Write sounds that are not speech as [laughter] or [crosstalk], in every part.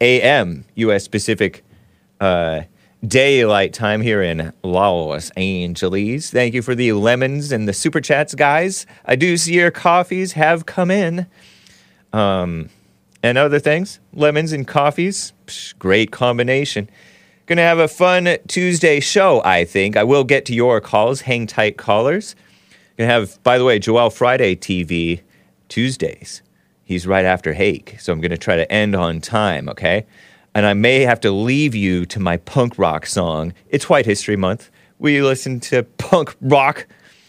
a.m. U.S. Pacific uh, daylight time here in Los Angeles. Thank you for the lemons and the super chats, guys. I do see your coffees have come in. Um, and other things, lemons and coffees, Psh, great combination. Gonna have a fun Tuesday show, I think. I will get to your calls. Hang tight, callers. Gonna have, by the way, Joel Friday TV Tuesdays. He's right after Hake, so I'm gonna try to end on time, okay? And I may have to leave you to my punk rock song. It's White History Month. We listen to [laughs] punk rock,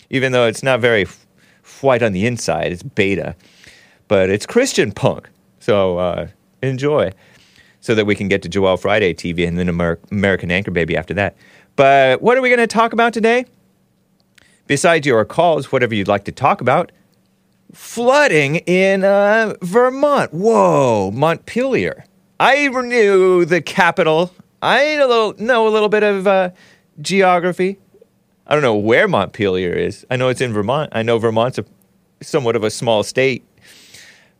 even though it's not very f- white on the inside. It's beta, but it's Christian punk. So uh, enjoy so that we can get to Joel Friday TV and then Amer- American Anchor Baby after that. But what are we going to talk about today? Besides your calls, whatever you'd like to talk about, flooding in uh, Vermont. Whoa, Montpelier. I knew the capital. I know a little, know a little bit of uh, geography. I don't know where Montpelier is. I know it's in Vermont. I know Vermont's a, somewhat of a small state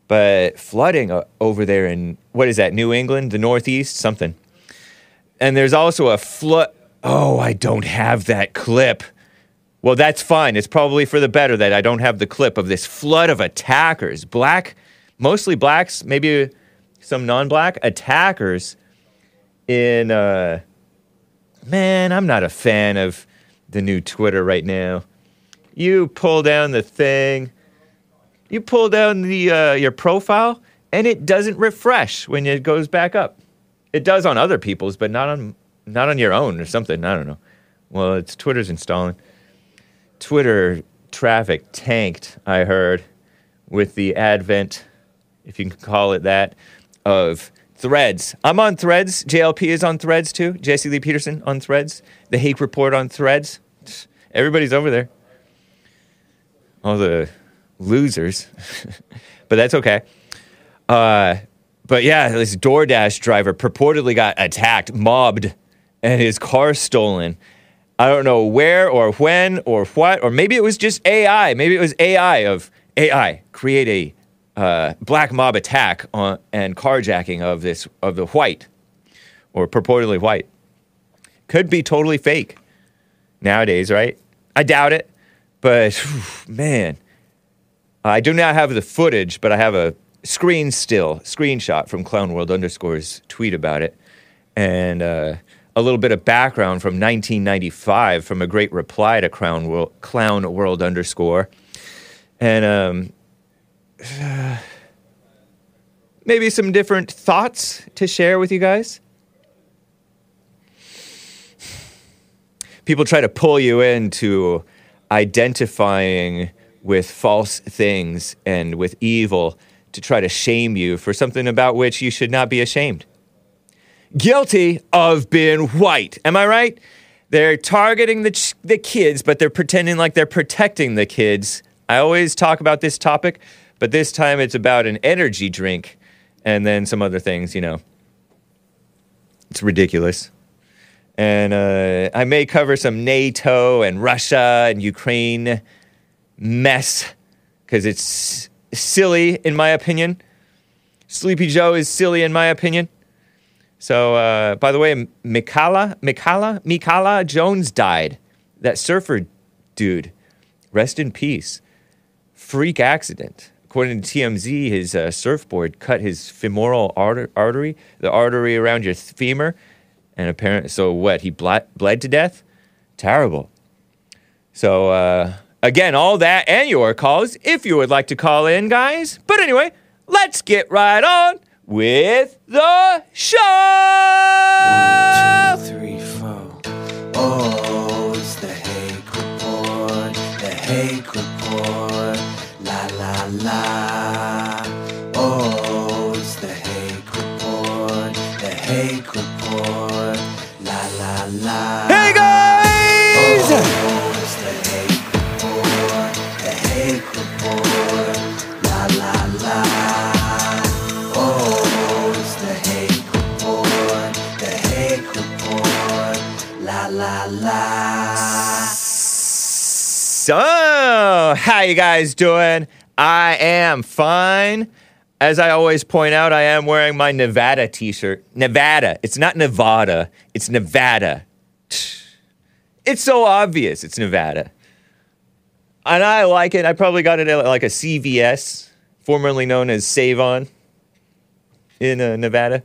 but flooding uh, over there in what is that new england the northeast something and there's also a flood oh i don't have that clip well that's fine it's probably for the better that i don't have the clip of this flood of attackers black mostly blacks maybe some non-black attackers in uh man i'm not a fan of the new twitter right now you pull down the thing you pull down the uh, your profile and it doesn't refresh when it goes back up. It does on other people's, but not on not on your own or something. I don't know. Well, it's Twitter's installing. Twitter traffic tanked. I heard with the advent, if you can call it that, of Threads. I'm on Threads. JLP is on Threads too. Jesse Lee Peterson on Threads. The Hake Report on Threads. Everybody's over there. All the losers, [laughs] but that's okay. Uh, but yeah, this DoorDash driver purportedly got attacked, mobbed, and his car stolen. I don't know where or when or what, or maybe it was just AI. Maybe it was AI of AI create a uh, black mob attack on, and carjacking of this of the white or purportedly white. Could be totally fake nowadays, right? I doubt it, but [sighs] man I do not have the footage, but I have a screen still, screenshot from Clown World underscores tweet about it. And uh, a little bit of background from 1995 from a great reply to Clown World, Clown World underscore. And um, [sighs] maybe some different thoughts to share with you guys. People try to pull you into identifying with false things and with evil to try to shame you for something about which you should not be ashamed. Guilty of being white. Am I right? They're targeting the, ch- the kids, but they're pretending like they're protecting the kids. I always talk about this topic, but this time it's about an energy drink and then some other things, you know. It's ridiculous. And uh, I may cover some NATO and Russia and Ukraine mess because it's silly in my opinion. Sleepy Joe is silly in my opinion. So, uh, by the way, Mikala, Mikala, Mikala Jones died. That surfer dude. Rest in peace. Freak accident. According to TMZ, his uh, surfboard cut his femoral artery, the artery around your femur, and apparently, so what? He bled, bled to death. Terrible. So, uh, Again, all that and your calls if you would like to call in, guys. But anyway, let's get right on with the show. One, two, three, four. Oh, it's the Hake Report. The Hake Report. La la la. Oh, it's the Hake Report. The Hake Report. La la la. So, how you guys doing? I am fine. As I always point out, I am wearing my Nevada t-shirt. Nevada. It's not Nevada. It's Nevada. It's so obvious. It's Nevada. And I like it. I probably got it at like a CVS, formerly known as Sav-On, in uh, Nevada.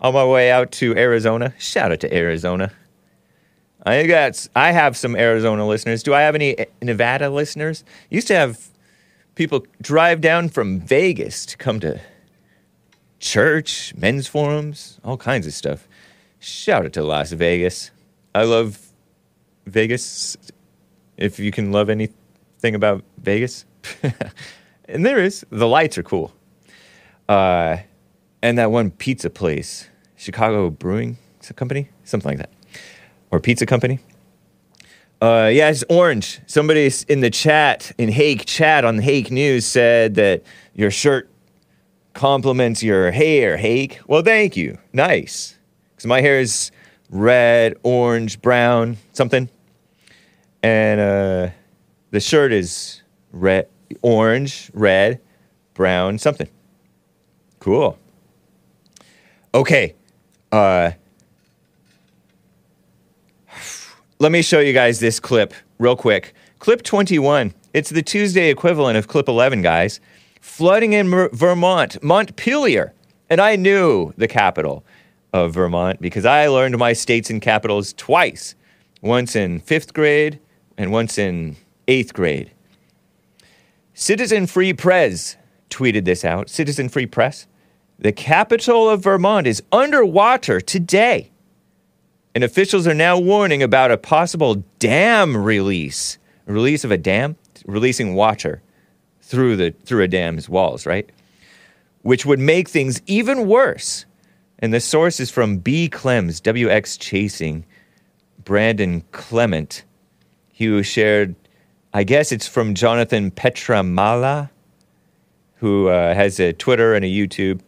On my way out to Arizona. Shout out to Arizona. I got. I have some Arizona listeners. Do I have any eh, Nevada listeners? Used to have people drive down from Vegas to come to church, men's forums, all kinds of stuff. Shout out to Las Vegas. I love Vegas. If you can love anything about Vegas, [laughs] and there is, the lights are cool. Uh, and that one pizza place, Chicago Brewing Company, something like that or pizza company. Uh, yeah, it's orange. Somebody in the chat, in Hake chat on Hake News, said that your shirt complements your hair, Hake. Well, thank you. Nice. Because my hair is red, orange, brown, something. And uh, the shirt is red, orange, red, brown, something. Cool. Okay. Uh, let me show you guys this clip real quick. Clip 21. It's the Tuesday equivalent of clip 11, guys. Flooding in Mer- Vermont, Montpelier. And I knew the capital of Vermont because I learned my states and capitals twice once in fifth grade and once in eighth grade. Citizen Free Press tweeted this out. Citizen Free Press. The capital of Vermont is underwater today and officials are now warning about a possible dam release. A release of a dam, releasing water through the through a dam's walls, right? Which would make things even worse. And the source is from B. Clems, WX Chasing, Brandon Clement, who shared, I guess it's from Jonathan Petramala, who uh, has a Twitter and a YouTube,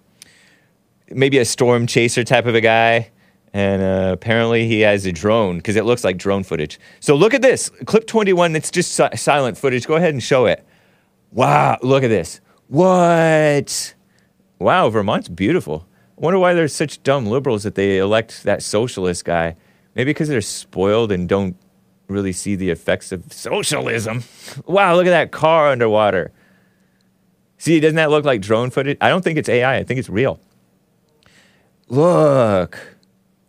maybe a storm chaser type of a guy and uh, apparently he has a drone because it looks like drone footage. So look at this clip 21. It's just si- silent footage. Go ahead and show it. Wow, look at this. What? Wow, Vermont's beautiful. I wonder why there's such dumb liberals that they elect that socialist guy. Maybe because they're spoiled and don't really see the effects of socialism. [laughs] Wow, look at that car underwater. See, doesn't that look like drone footage? I don't think it's AI. I think it's real. Look.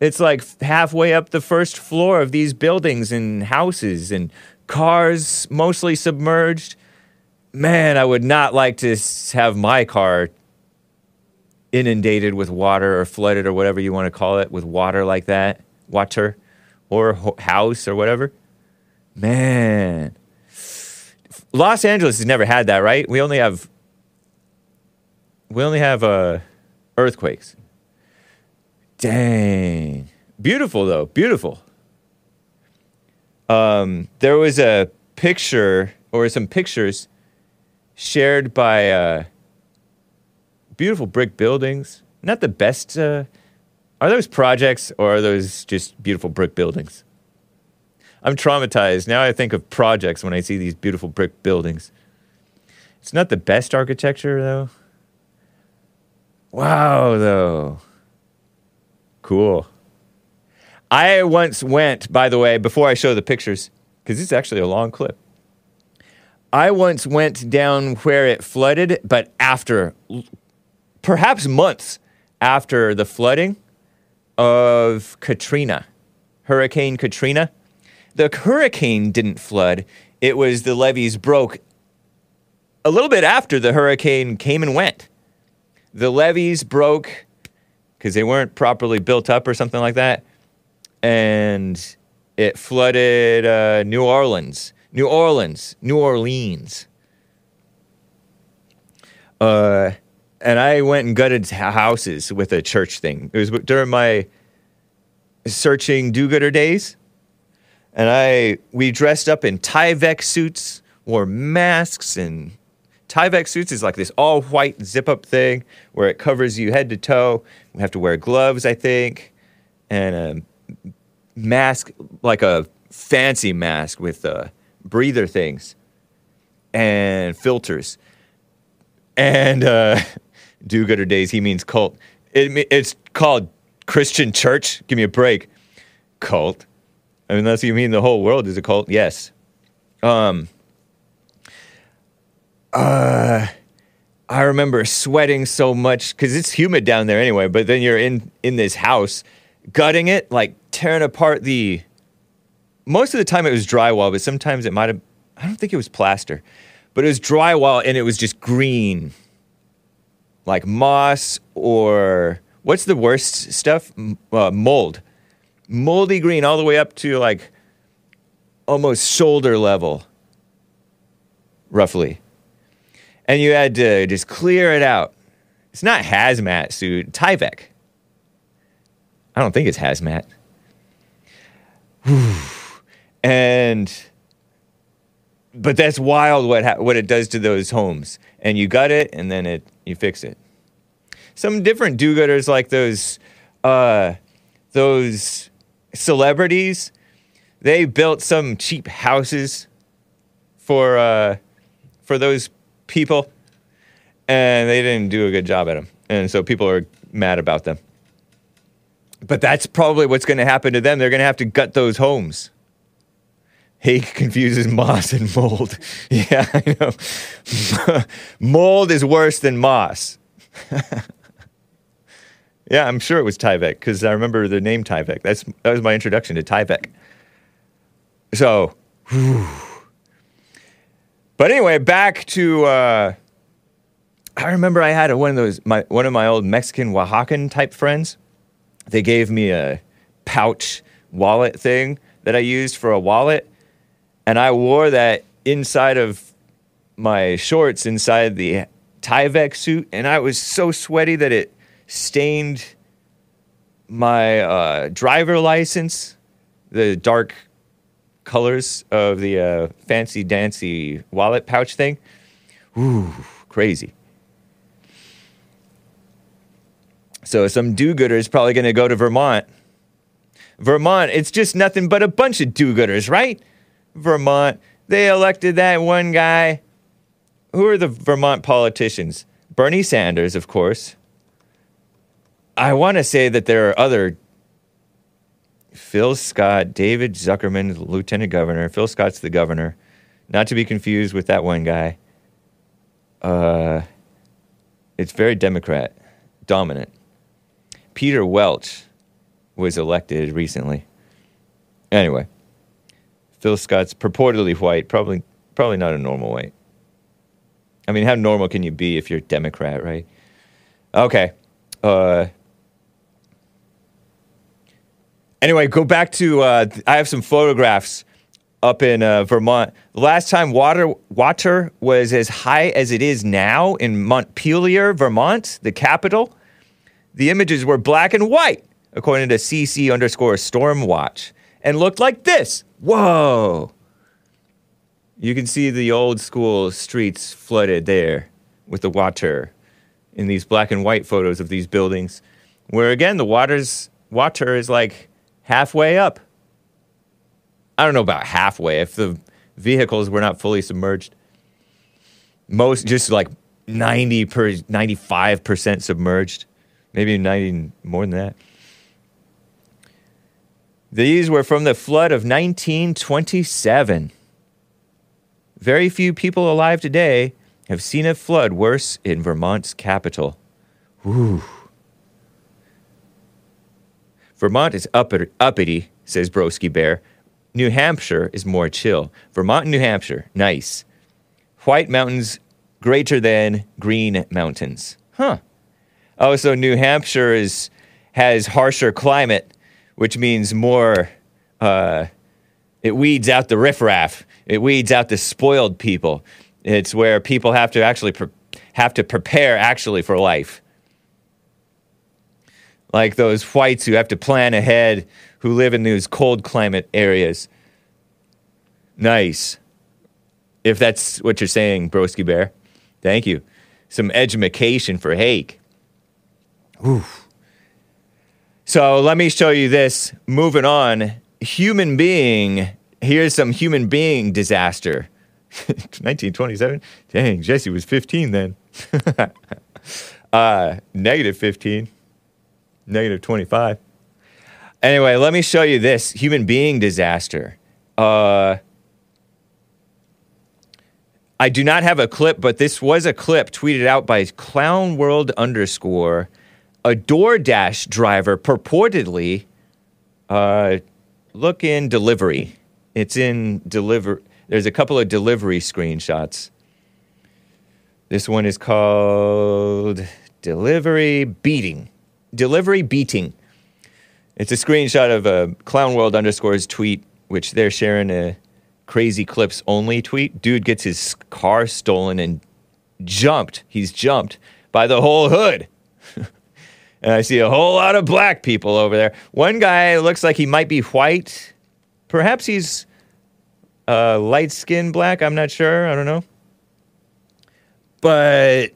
It's like halfway up the first floor of these buildings and houses and cars mostly submerged. Man, I would not like to have my car inundated with water or flooded or whatever you want to call it with water like that, water or house or whatever. Man. Los Angeles has never had that, right? We only have we only have uh, earthquakes. Dang. Beautiful, though. Beautiful. Um, there was a picture or some pictures shared by uh, beautiful brick buildings. Not the best. Uh, are those projects or are those just beautiful brick buildings? I'm traumatized. Now I think of projects when I see these beautiful brick buildings. It's not the best architecture, though. Wow, though. Cool. I once went, by the way, before I show the pictures, because it's actually a long clip. I once went down where it flooded, but after, perhaps months after the flooding of Katrina, Hurricane Katrina. The hurricane didn't flood, it was the levees broke a little bit after the hurricane came and went. The levees broke because they weren't properly built up or something like that. And it flooded uh, New Orleans. New Orleans. New Orleans. Uh, and I went and gutted houses with a church thing. It was during my searching do-gooder days, and I we dressed up in Tyvek suits, wore masks, and Tyvek suits is like this all white zip-up thing where it covers you head to toe. We have to wear gloves, I think, and a mask like a fancy mask with uh, breather things and filters. And uh, [laughs] do-gooder days, he means cult. It, it's called Christian church. Give me a break. Cult. I mean, unless you mean the whole world is a cult, yes. Um, uh, I remember sweating so much because it's humid down there anyway. But then you're in in this house, gutting it, like tearing apart the. Most of the time it was drywall, but sometimes it might have. I don't think it was plaster, but it was drywall and it was just green, like moss or what's the worst stuff? Uh, mold, moldy green all the way up to like almost shoulder level, roughly and you had to just clear it out. It's not hazmat suit, Tyvek. I don't think it's hazmat. Whew. [sighs] and but that's wild what ha- what it does to those homes. And you gut it, and then it you fix it. Some different do-gooders like those uh, those celebrities. They built some cheap houses for uh, for those people, and they didn't do a good job at them, and so people are mad about them. But that's probably what's going to happen to them. They're going to have to gut those homes. He [laughs] confuses moss and mold. [laughs] Yeah, I know. [laughs] mold is worse than moss. yeah, I'm sure it was Tyvek because I remember the name Tyvek. That's that was my introduction to Tyvek. So, [sighs] whew. But anyway, back to. Uh, I remember I had one of those my one of my old Mexican Oaxacan type friends. They gave me a pouch wallet thing that I used for a wallet, and I wore that inside of my shorts inside the Tyvek suit, and I was so sweaty that it stained my uh, driver license, the dark colors of the uh, fancy dancy wallet pouch thing. Ooh, crazy. So some do-gooder is probably going to go to Vermont. Vermont, it's just nothing but a bunch of do-gooders, right? Vermont, they elected that one guy. Who are the Vermont politicians? Bernie Sanders, of course. I want to say that there are other Phil Scott, David Zuckerman, lieutenant governor. Phil Scott's the governor. Not to be confused with that one guy. Uh, it's very Democrat dominant. Peter Welch was elected recently. Anyway, Phil Scott's purportedly white, probably probably not a normal white. I mean, how normal can you be if you're Democrat, right? Okay. Uh, anyway, go back to. Uh, I have some photographs up in uh, Vermont. The last time water water was as high as it is now in Montpelier, Vermont, the capital. The images were black and white, according to CC underscore Storm Watch, and looked like this. Whoa! You can see the old school streets flooded there with the water in these black and white photos of these buildings, where again the water's water is like halfway up. I don't know about halfway if the vehicles were not fully submerged. Most just like 90 per 95% submerged, maybe 90 more than that. These were from the flood of 1927. Very few people alive today have seen a flood worse in Vermont's capital. Whew. Vermont is uppity, uppity, says Broski Bear. New Hampshire is more chill. Vermont and New Hampshire, nice. White mountains greater than green mountains. Huh. Oh, so New Hampshire is has harsher climate, which means more. Uh, it weeds out the riffraff. It weeds out the spoiled people. It's where people have to actually pr- have to prepare actually for life. Like those whites who have to plan ahead, who live in those cold climate areas. Nice. If that's what you're saying, Broski Bear. Thank you. Some edumacation for Hake. Oof. So let me show you this. Moving on. Human being. Here's some human being disaster. [laughs] 1927? Dang, Jesse was 15 then. [laughs] uh, negative 15. Negative 25. Anyway, let me show you this human being disaster. Uh, I do not have a clip, but this was a clip tweeted out by Clown World underscore. A DoorDash driver purportedly uh, look in delivery. It's in deliver. There's a couple of delivery screenshots. This one is called delivery beating. Delivery beating. It's a screenshot of a Clown World underscores tweet, which they're sharing a crazy clips only tweet. Dude gets his car stolen and jumped. He's jumped by the whole hood. [laughs] and I see a whole lot of black people over there. One guy looks like he might be white. Perhaps he's uh, light skinned black. I'm not sure. I don't know. But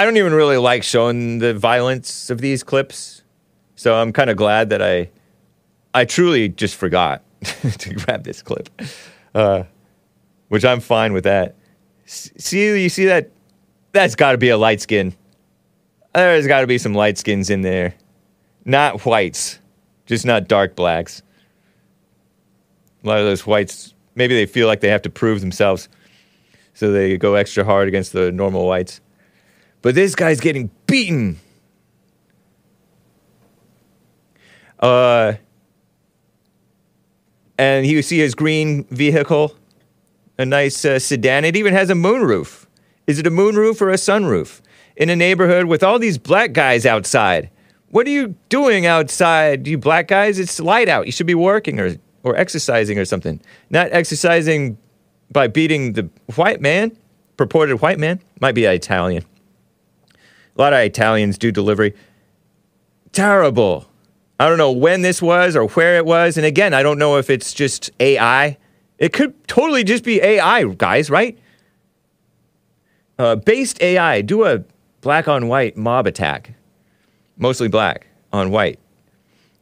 I don't even really like showing the violence of these clips. So I'm kind of glad that I I truly just forgot [laughs] to grab this clip, uh, which I'm fine with that. See, you see that? That's got to be a light skin. There's got to be some light skins in there, not whites, just not dark blacks. A lot of those whites, maybe they feel like they have to prove themselves, so they go extra hard against the normal whites. But this guy's getting beaten. Uh, and you see his green vehicle, a nice uh, sedan. It even has a moonroof. Is it a moonroof or a sunroof? In a neighborhood with all these black guys outside. What are you doing outside, you black guys? It's light out. You should be working or, or exercising or something. Not exercising by beating the white man, purported white man. Might be Italian. A lot of Italians do delivery. Terrible. I don't know when this was or where it was. And again, I don't know if it's just AI. It could totally just be AI, guys, right? Uh, based AI, do a black on white mob attack. Mostly black on white.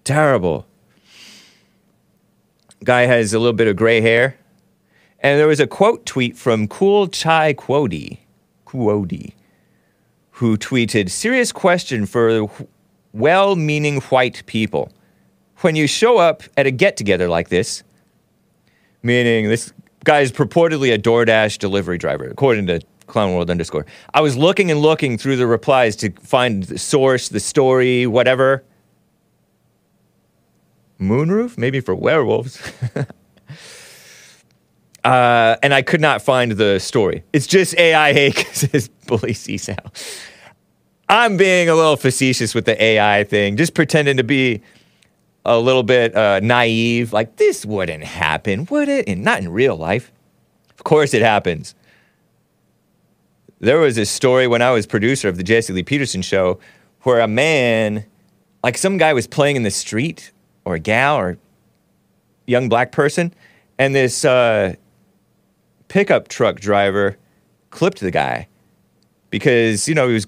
Terrible. Guy has a little bit of gray hair. And there was a quote tweet from Cool Chai Quody, Quody, who tweeted, Serious question for well meaning white people. When you show up at a get together like this, meaning this guy is purportedly a DoorDash delivery driver, according to Clown World underscore. I was looking and looking through the replies to find the source, the story, whatever. Moonroof? Maybe for werewolves. [laughs] uh, and I could not find the story. It's just AI Hake, says Bully Seasal. I'm being a little facetious with the AI thing, just pretending to be a little bit uh, naive. Like, this wouldn't happen, would it? And not in real life. Of course it happens. There was a story when I was producer of the Jesse Lee Peterson show where a man, like some guy was playing in the street, or a gal, or young black person, and this uh, pickup truck driver clipped the guy because, you know, he was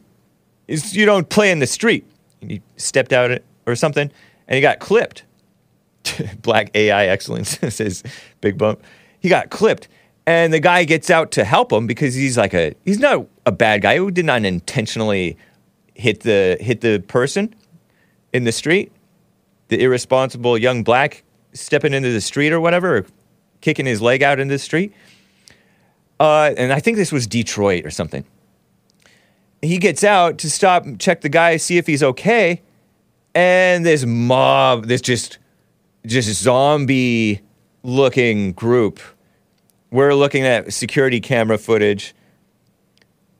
you don't play in the street. And He stepped out or something, and he got clipped. [laughs] Black AI excellence [laughs] says Bigg Bump. He got clipped, and the guy gets out to help him because he's like a he's not a bad guy who did not intentionally hit the hit the person in the street, the irresponsible young black stepping into the street or whatever, or kicking his leg out in the street. Uh, and I think this was Detroit or something he gets out to stop, check the guy, see if he's okay, and this mob, this just just zombie looking group. We're looking at security camera footage,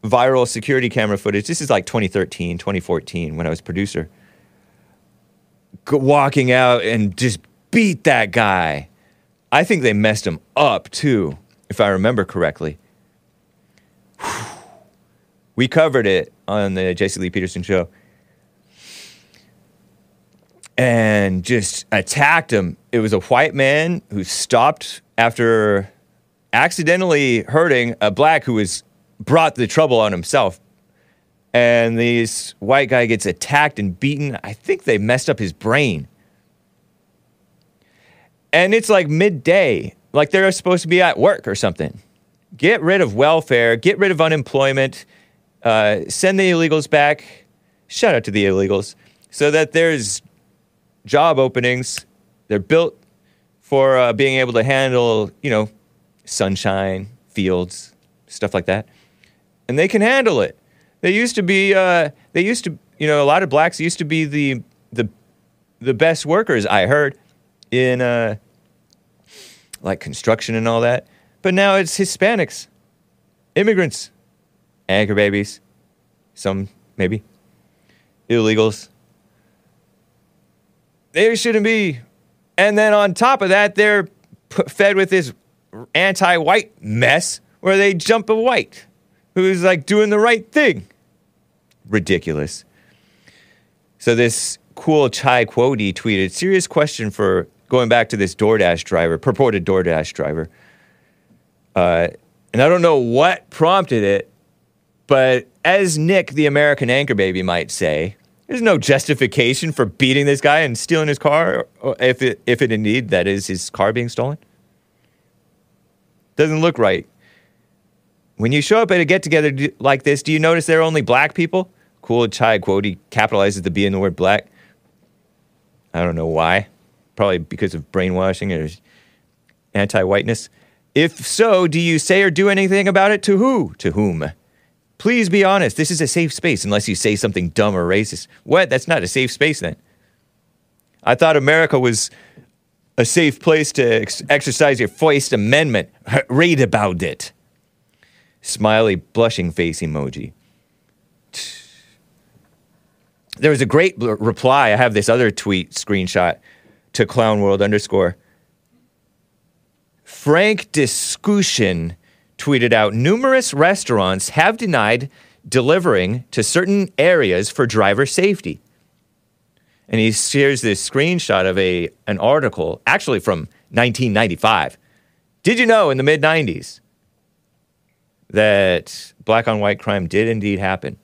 viral security camera footage. This is like 2013, 2014 when I was producer. Walking out and just beat that guy. I think they messed him up too, if I remember correctly. We covered it on the Jesse Lee Peterson show. And just attacked him. It was a white man who stopped after accidentally hurting a black who was brought the trouble on himself. And this white guy gets attacked and beaten. I think they messed up his brain. And it's like midday, like they're supposed to be at work or something. Get rid of welfare, get rid of unemployment, uh, send the illegals back. Shout out to the illegals. So that there's job openings. They're built for uh, being able to handle, you know, sunshine, fields, stuff like that. And they can handle it. They used to be, uh, they used to, you know, a lot of blacks used to be the, the, the best workers, I heard, in uh, like construction and all that. But now it's Hispanics, immigrants, anchor babies, some maybe, illegals. They shouldn't be. And then on top of that, they're fed with this anti white mess where they jump a white who's like doing the right thing. Ridiculous. So this cool Chai Quody tweeted, serious question for going back to this DoorDash driver, purported DoorDash driver. Uh, and I don't know what prompted it, but as Nick, the American anchor baby, might say, there's no justification for beating this guy and stealing his car, if it, if it indeed that is his car being stolen. Doesn't look right. When you show up at a get together like this, do you notice there are only black people? Cool Chai Quody capitalizes the B in the word black. I don't know why. Probably because of brainwashing or anti whiteness. If so, do you say or do anything about it to who? To whom? Please be honest. This is a safe space unless you say something dumb or racist. What? That's not a safe space then. I thought America was a safe place to ex- exercise your First Amendment. [laughs] Read about it. Smiley, blushing face emoji. There was a great bl- reply. I have this other tweet screenshot to clownworld underscore. Frank Discussion tweeted out numerous restaurants have denied delivering to certain areas for driver safety. And he shares this screenshot of a, an article, actually from 1995. Did you know in the mid 90s that black on white crime did indeed happen?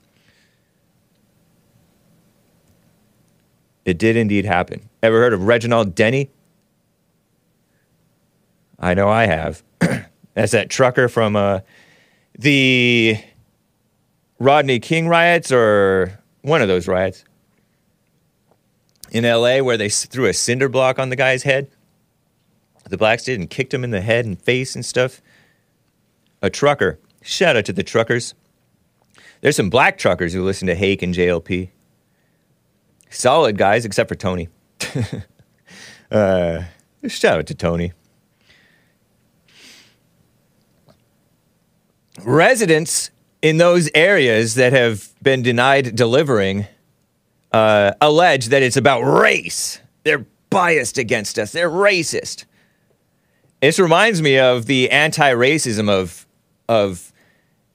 It did indeed happen. Ever heard of Reginald Denny? I know I have. [clears throat] That's that trucker from uh, the Rodney King riots or one of those riots in LA where they threw a cinder block on the guy's head. The blacks did and kicked him in the head and face and stuff. A trucker. Shout out to the truckers. There's some black truckers who listen to Hake and JLP. Solid guys, except for Tony. [laughs] uh, shout out to Tony. Residents in those areas that have been denied delivering uh, allege that it's about race. They're biased against us. They're racist. This reminds me of the anti-racism of of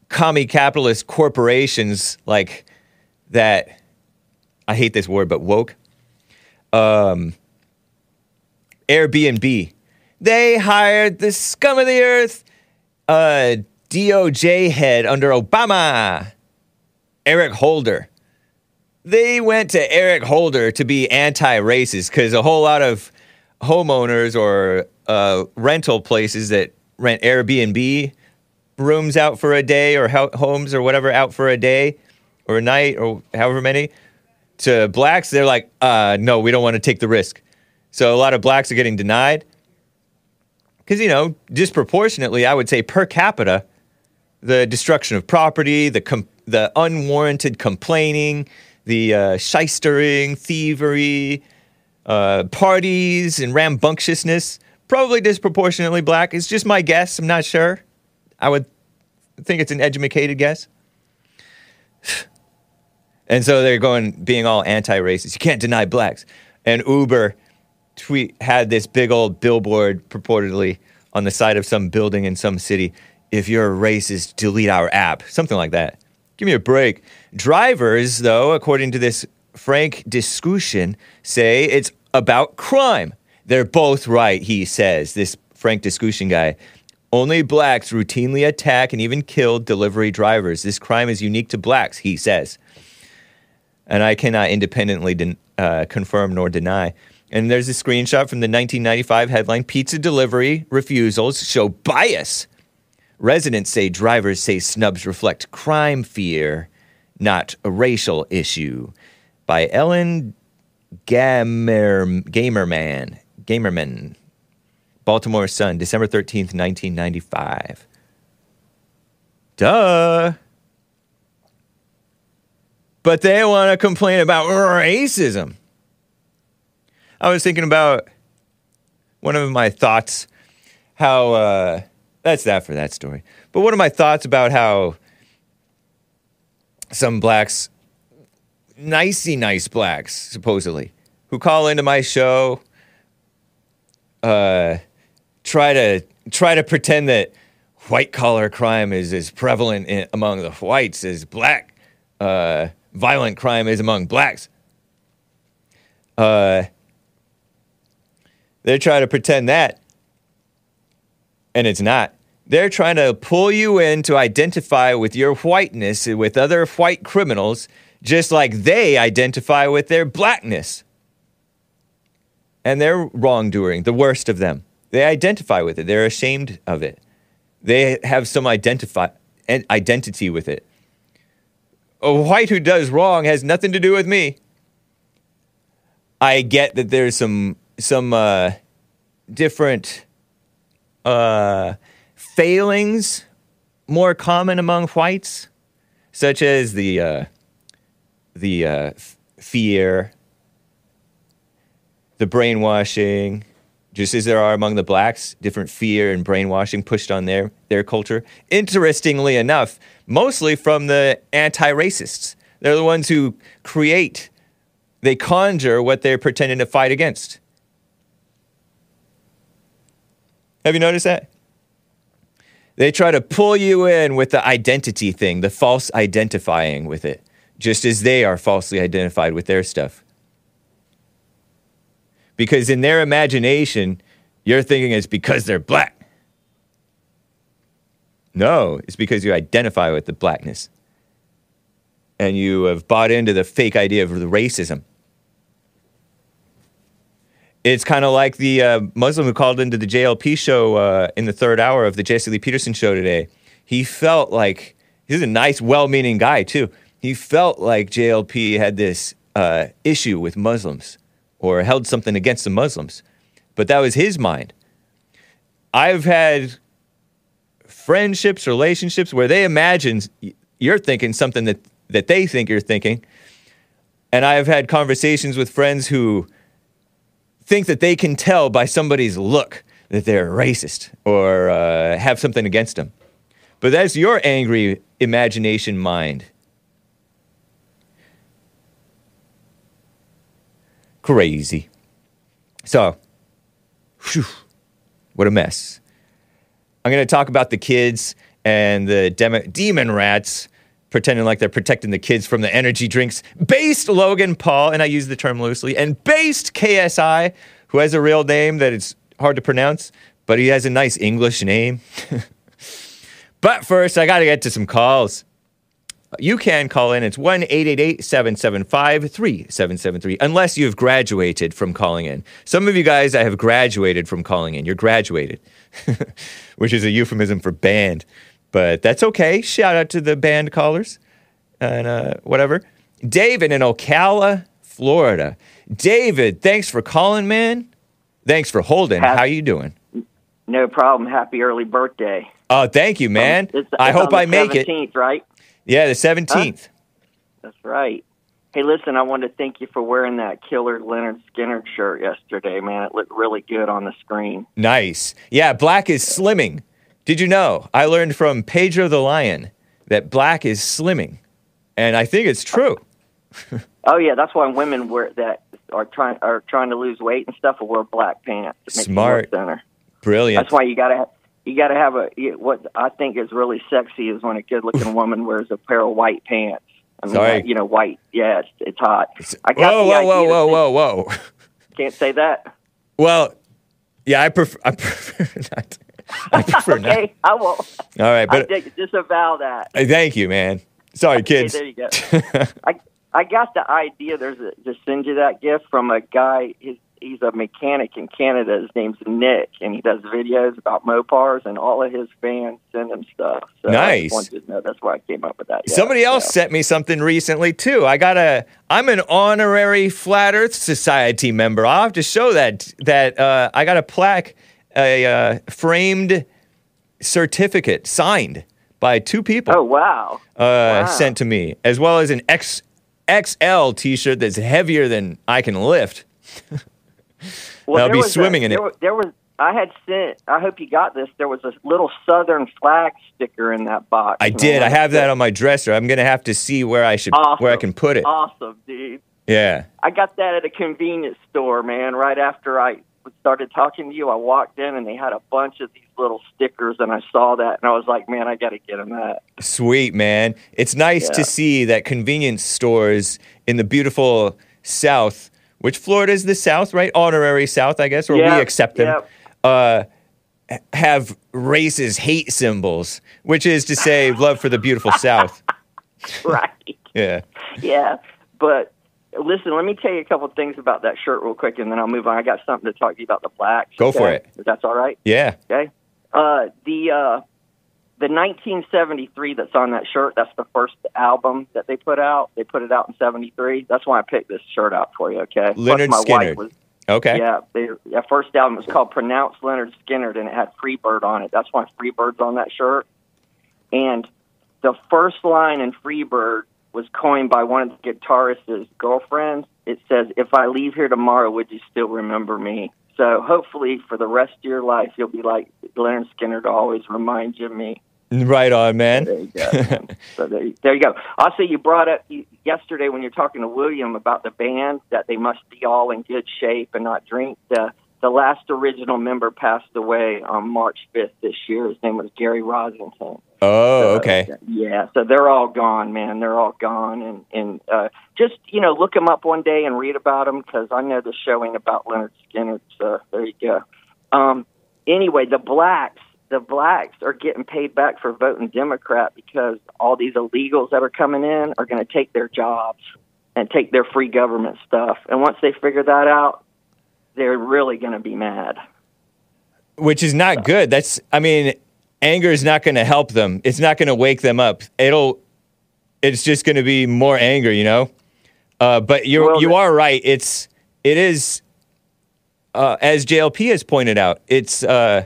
commie capitalist corporations like that. I hate this word, but woke. Um, Airbnb. They hired the scum of the earth, uh, DOJ head under Obama, Eric Holder they went to Eric Holder to be anti-racist because a whole lot of homeowners or uh, rental places that rent Airbnb rooms out for a day or ho- homes or whatever out for a day or a night or however many to blacks, they're like, uh, no, we don't want to take the risk. So a lot of blacks are getting denied because you know disproportionately, I would say per capita, the destruction of property, the com- the unwarranted complaining the uh, shystering, thievery, uh, parties, and rambunctiousness. Probably disproportionately black. It's just my guess. I'm not sure. I would think it's an educated guess. [sighs] And so they're going being all anti-racist. You can't deny blacks. And Uber tweet had this big old billboard purportedly on the side of some building in some city. If you're a racist, delete our app. Something like that. Give me a break. Drivers, though, according to this Frank Discussion, say it's about crime. They're both right, he says, this Frank Discussion guy. Only blacks routinely attack and even kill delivery drivers. This crime is unique to blacks, he says. And I cannot independently den- uh, confirm nor deny. And there's a screenshot from the 1995 headline Pizza delivery refusals show bias. Residents say drivers say snubs reflect crime fear, not a racial issue. By Ellen Gamer, Gamerman. Gamerman. Baltimore Sun, December 13th, 1995. Duh. But they want to complain about racism. I was thinking about one of my thoughts how uh, that's that for that story. But one of my thoughts about how some blacks, nicey nice blacks, supposedly, who call into my show, uh, try to try to pretend that white collar crime is as prevalent in, among the whites as black uh, violent crime is among blacks. Uh, they're trying to pretend that, and it's not. They're trying to pull you in to identify with your whiteness with other white criminals, just like they identify with their blackness. And they're wrongdoing, the worst of them. They identify with it. They're ashamed of it. They have some identify, identity with it. A white who does wrong has nothing to do with me. I get that there's some some uh, different uh, failings more common among whites, such as the uh, the uh, f- fear, the brainwashing, just as there are among the blacks, different fear and brainwashing pushed on their, their culture. Interestingly enough, mostly from the anti racists. They're the ones who create, they conjure what they're pretending to fight against. Have you noticed that? They try to pull you in with the identity thing, the false identifying with it, just as they are falsely identified with their stuff. Because in their imagination, you're thinking it's because they're black. No, it's because you identify with the blackness. And you have bought into the fake idea of the racism. It's kind of like the uh, Muslim who called into the JLP show uh, in the third hour of the Jesse Lee Peterson show today. He felt like he's a nice, well meaning guy, too. He felt like JLP had this uh, issue with Muslims or held something against the Muslims. But that was his mind. I've had friendships, relationships where they imagine you're thinking something that, that they think you're thinking. And I've had conversations with friends who think that they can tell by somebody's look that they're racist or uh, have something against them. But that's your angry imagination mind. Crazy. So, whew, what a mess. I'm going to talk about the kids and the dem- demon rats pretending like they're protecting the kids from the energy drinks. Based Logan Paul, and I use the term loosely, and based KSI, who has a real name that it's hard to pronounce, but he has a nice English name. [laughs] but first, I got to get to some calls. You can call in. It's 1 888 775 3773, unless you've graduated from calling in. Some of you guys I have graduated from calling in. You're graduated, [laughs] which is a euphemism for banned. But that's okay. Shout out to the band callers and uh, whatever. David in Ocala, Florida. David, thanks for calling, man. Thanks for holding. Happy- How you doing? No problem. Happy early birthday. Oh, thank you, man. Um, it's- I hope I make it. 17th, right? Yeah, the 17th. That's right. Hey, listen, I want to thank you for wearing that killer Lynyrd Skynyrd shirt yesterday, man. It looked really good on the screen. Nice. Yeah, black is slimming. Did you know? I learned from Pedro the Lion that black is slimming. And I think it's true. [laughs] Oh yeah, that's why women wear that are trying are trying to lose weight and stuff will wear black pants. It makes them Smart. Brilliant. That's why you gotta you got to have a what I think is really sexy is when a good-looking [laughs] woman wears a pair of white pants. I mean, Sorry. you know, white. Yeah, it's, it's hot. I got Whoa, the whoa, idea whoa, to whoa, whoa, whoa. Can't say that. Well, yeah, I prefer. I prefer [laughs] not. I prefer [laughs] not. Okay, I will. All right, I but dig- disavow that. thank you, man. Sorry, Okay, kids. there you go. I I got the idea. There's a to send you that gift from a guy. His, he's a mechanic in Canada. His name's Nick, and he does videos about Mopars, and all of his fans send him stuff. So I Nice. just wanted to know that's why I came up with that. Yeah, Somebody else so. sent me something recently too. I got a. I'm an honorary Flat Earth Society member. I'll have to show that. That uh, I got a plaque, a uh, framed certificate signed by two people. Oh wow! uh, wow. sent to me, as well as an X XL T-shirt that's heavier than I can lift. [laughs] Well, I'll be was a- swimming in it. there was- There was. I had sent. I hope you got this. There was a little Southern flag sticker in that box. I did. I have that on my dresser. I'm gonna have to see where I should Awesome. where I can put it. Awesome, dude. Yeah. I got that at a convenience store, man. Right after I started talking to you, I walked in and they had a bunch of these little stickers, and I saw that, and I was like, man, I got to get them that. Sweet man. It's nice to see that convenience stores in the beautiful South, which Florida is the South, right? Honorary South, I guess, or we accept them. Uh, have racist hate symbols, which is to say, love for the beautiful South. [laughs] right. Yeah. Yeah. But listen, let me tell you a couple things about that shirt real quick, and then I'll move on. I got something to talk to you about the blacks. Go for it. If that's all right. Yeah. Okay. Uh, the uh, the 1973 that's on that shirt. That's the first album that they put out. They put it out in 73. That's why I picked this shirt out for you. Okay. Plus, Leonard my Skinner. wife was Okay. Yeah, they, that first album was called Pronounce Lynyrd Skynyrd, and it had Freebird on it. That's why Freebird's on that shirt. And the first line in Freebird was coined by one of the guitarist's girlfriends. It says, "If I leave here tomorrow, would you still remember me?" So hopefully, for the rest of your life, you'll be like Lynyrd Skynyrd to always remind you of me. Right on, man. There you go. [laughs] so there, you- there you go. Also, you brought up yesterday when you're talking to William about the band that they must be all in good shape and not drink. The the last original member passed away on March 5th this year. His name was Gary Rossington. Oh, So, okay. Yeah, so they're all gone, man. They're all gone, and and uh, just you know look them up one day and read about them because I know the show ain't about Lynyrd Skynyrd. So there you go. Um, anyway, the blacks, the blacks are getting paid back for voting Democrat because all these illegals that are coming in are going to take their jobs and take their free government stuff. And once they figure that out, they're really going to be mad. Which is not good. That's, I mean, anger is not going to help them. It's not going to wake them up. It'll, it's just going to be more anger, you know? Uh, but you're, Well, you are right. It's, it is, uh, as JLP has pointed out, it's, uh,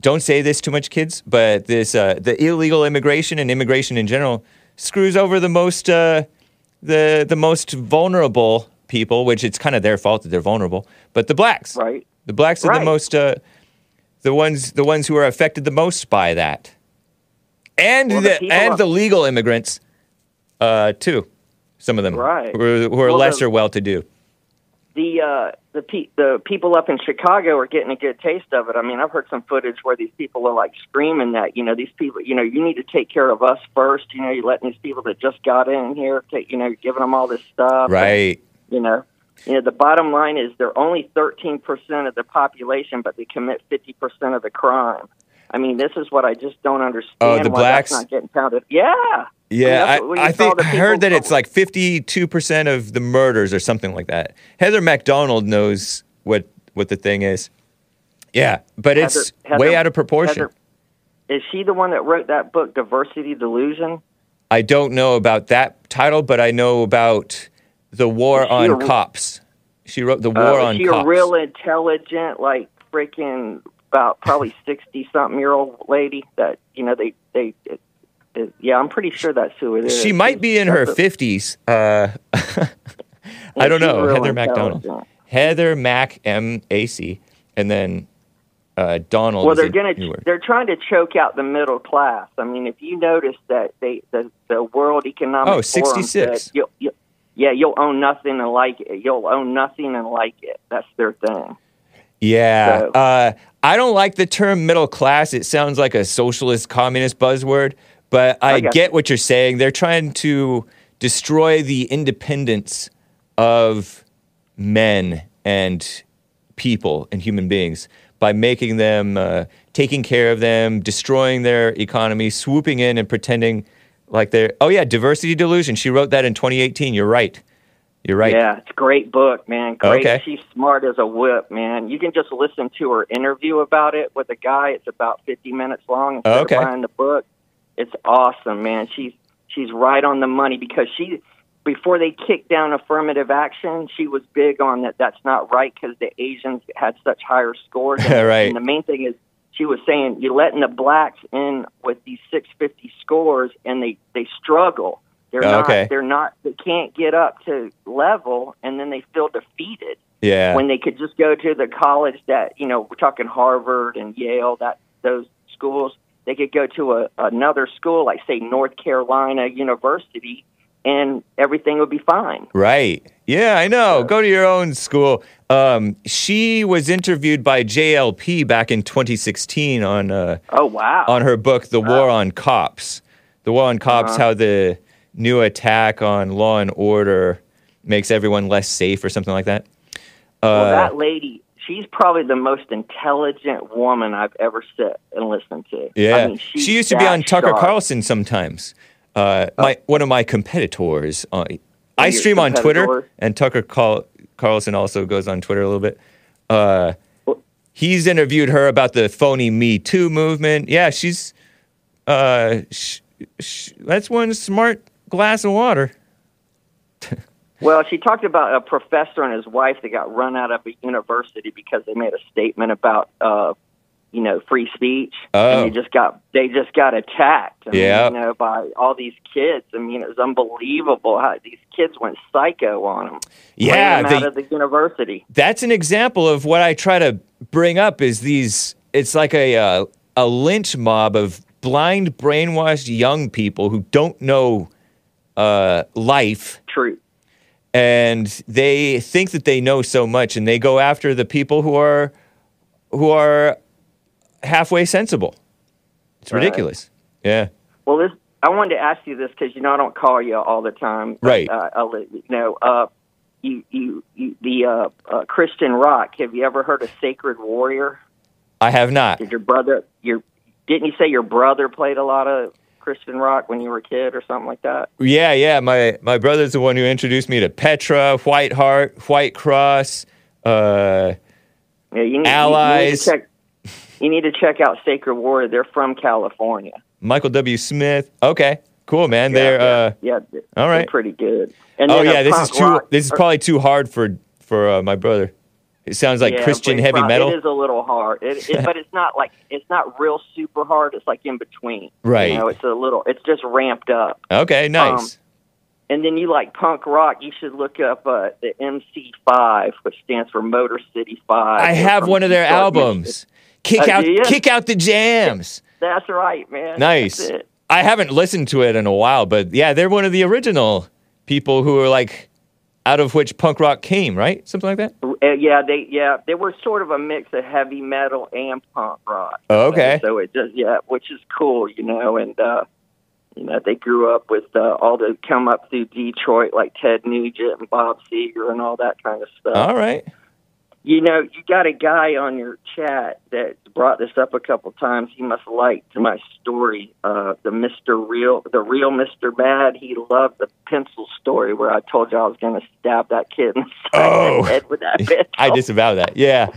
don't say this too much, kids, but this, uh, the illegal immigration and immigration in general screws over the most, uh, the, the most vulnerable people, which it's kind of their fault that they're vulnerable, but the blacks. Right. The blacks are the most uh, the ones the ones who are affected the most by that, and Well, the the, and are- the legal immigrants, uh, too. Some of them, Right. who are, who are Well, lesser well-to-do. The uh, the pe- the people up in Chicago are getting a good taste of it. I mean, I've heard some footage where these people are like screaming that you know these people, you know, you need to take care of us first. You know, you're letting these people that just got in here, take, you know, you're giving them all this stuff. Right. You know, you know, the bottom line is they're only 13 percent of the population, but they commit 50 percent of the crime. I mean, this is what I just don't understand. Oh, the why blacks? that's not getting counted. Yeah. Yeah, I, what- when I, think I heard that it's like fifty-two percent of the murders or something like that. Heather Mac Donald knows what what the thing is. Yeah, but it's Heather- way out of proportion. Heather- is she the one that wrote that book, Diversity Delusion? I don't know about that title, but I know about the war on a- cops. She wrote the Uh, war is on she cops. a real intelligent, like freaking about probably sixty something year old lady that you know they they. It, yeah, I'm pretty sure that's who it is. She might be in her fifties. Uh, [laughs] I don't know. Heather Mac Donald. Heather Mac M A C, and then uh, Donald. Well, they're going to they're trying to choke out the middle class. I mean, if you notice that they the the World Economic Oh, Forum 66. said you'll, you yeah, you'll own nothing and like it. You'll own nothing and like it. That's their thing. Yeah. So- Uh, I don't like the term middle class. It sounds like a socialist, communist buzzword, but I, get what you're saying. They're trying to destroy the independence of men and people and human beings by making them, uh, taking care of them, destroying their economy, swooping in and pretending like they're, oh, yeah, diversity delusion. She wrote that in 2018. You're right. You're right. Yeah, it's a great book, man. Great. Okay. She's smart as a whip, man. You can just listen to her interview about it with a guy. It's about 50 minutes long instead Okay. of buying the book. It's awesome, man. She's she's right on the money because she before they kicked down affirmative action, she was big on that that's not right because the Asians had such higher scores. [laughs] And, Right. and the main thing is she was saying you're letting the blacks in with these 650 scores and they they struggle. They're Oh, not okay. they're not they can't get up to level and then they feel defeated Yeah. when they could just go to the college that you know we're talking Harvard and Yale that those schools they could go to a, another school like say North Carolina University and everything would be fine. Right. Yeah, I know. Go to your own school. Um, she was interviewed by JLP back in 2016 on uh, Oh wow! on her book, The War on Cops. The War on Cops, Uh-huh. how the new attack on law and order makes everyone less safe or something like that. well, Uh, that lady, she's probably the most intelligent woman I've ever sat and listened to. yeah. I mean, she used to be on Tucker sharp. Carlson sometimes. Uh, my one of my competitors. Uh, I stream on Twitter, and Tucker Carl- Carlson also goes on Twitter a little bit. Uh, he's interviewed her about the phony Me Too movement. Yeah, she's uh, sh- sh- that's one smart glass of water. [laughs] Well, she talked about a professor and his wife that got run out of a university because they made a statement about, uh, you know, free speech, Oh. and they just got they just got attacked. I mean, you know, by all these kids. I mean, it was unbelievable how these kids went psycho on them. Yeah, them they- out of the university. that's an example of what I try to bring up is these it's like a uh, a lynch mob of blind brainwashed young people who don't know uh, life True. And they think that they know so much and they go after the people who are who are halfway sensible it's Right. ridiculous yeah Well, this I wanted to ask you this because you know I don't call you all the time. but, Right. Uh, I'll you know. Uh, you, you, you, the uh, uh, Christian rock. Have you ever heard of Sacred Warrior? i have not Did your brother? Your didn't you say your brother played a lot of Christian rock when you were a kid or something like that? yeah yeah my my brother's the one who introduced me to petra white heart white cross uh Yeah, you need, Allies. You, need to check. You need to check out Sacred War. They're from California. Michael W. Smith. Okay, cool, man. Yeah, They're yeah, uh, yeah, all right. pretty good. And oh yeah, this is too. rock- This is probably too hard for for uh, my brother. It sounds like Yeah, Christian heavy metal. It is a little hard, it, it, but it's not like it's not real super hard. It's like in between. Right. You know, it's a little. It's just ramped up. Okay, nice. And then you like punk rock. You should look up uh, the MC5, which stands for Motor City Five. I have one of their Detroit, Michigan. albums. Kick Uh, out, kick out the jams. That's right, man. Nice. I haven't listened to it in a while, but yeah, they're one of the original people who are like out of which punk rock came, right? Something like that. Uh, yeah, they yeah they were sort of a mix of heavy metal and punk rock. Oh, okay. So it just yeah, which is cool, you know, and uh you know they grew up with uh, all the come up through Detroit like Ted Nugent and Bob Seger and all that kind of stuff. All right. You know, you got a guy on your chat that brought this up a couple times. He must like my story, uh, the Mister Real, the real Mister Bad. He loved the pencil story where I told you I was going to stab that kid in the Oh. the [laughs] head with that [laughs] pencil. I disavow that. Yeah.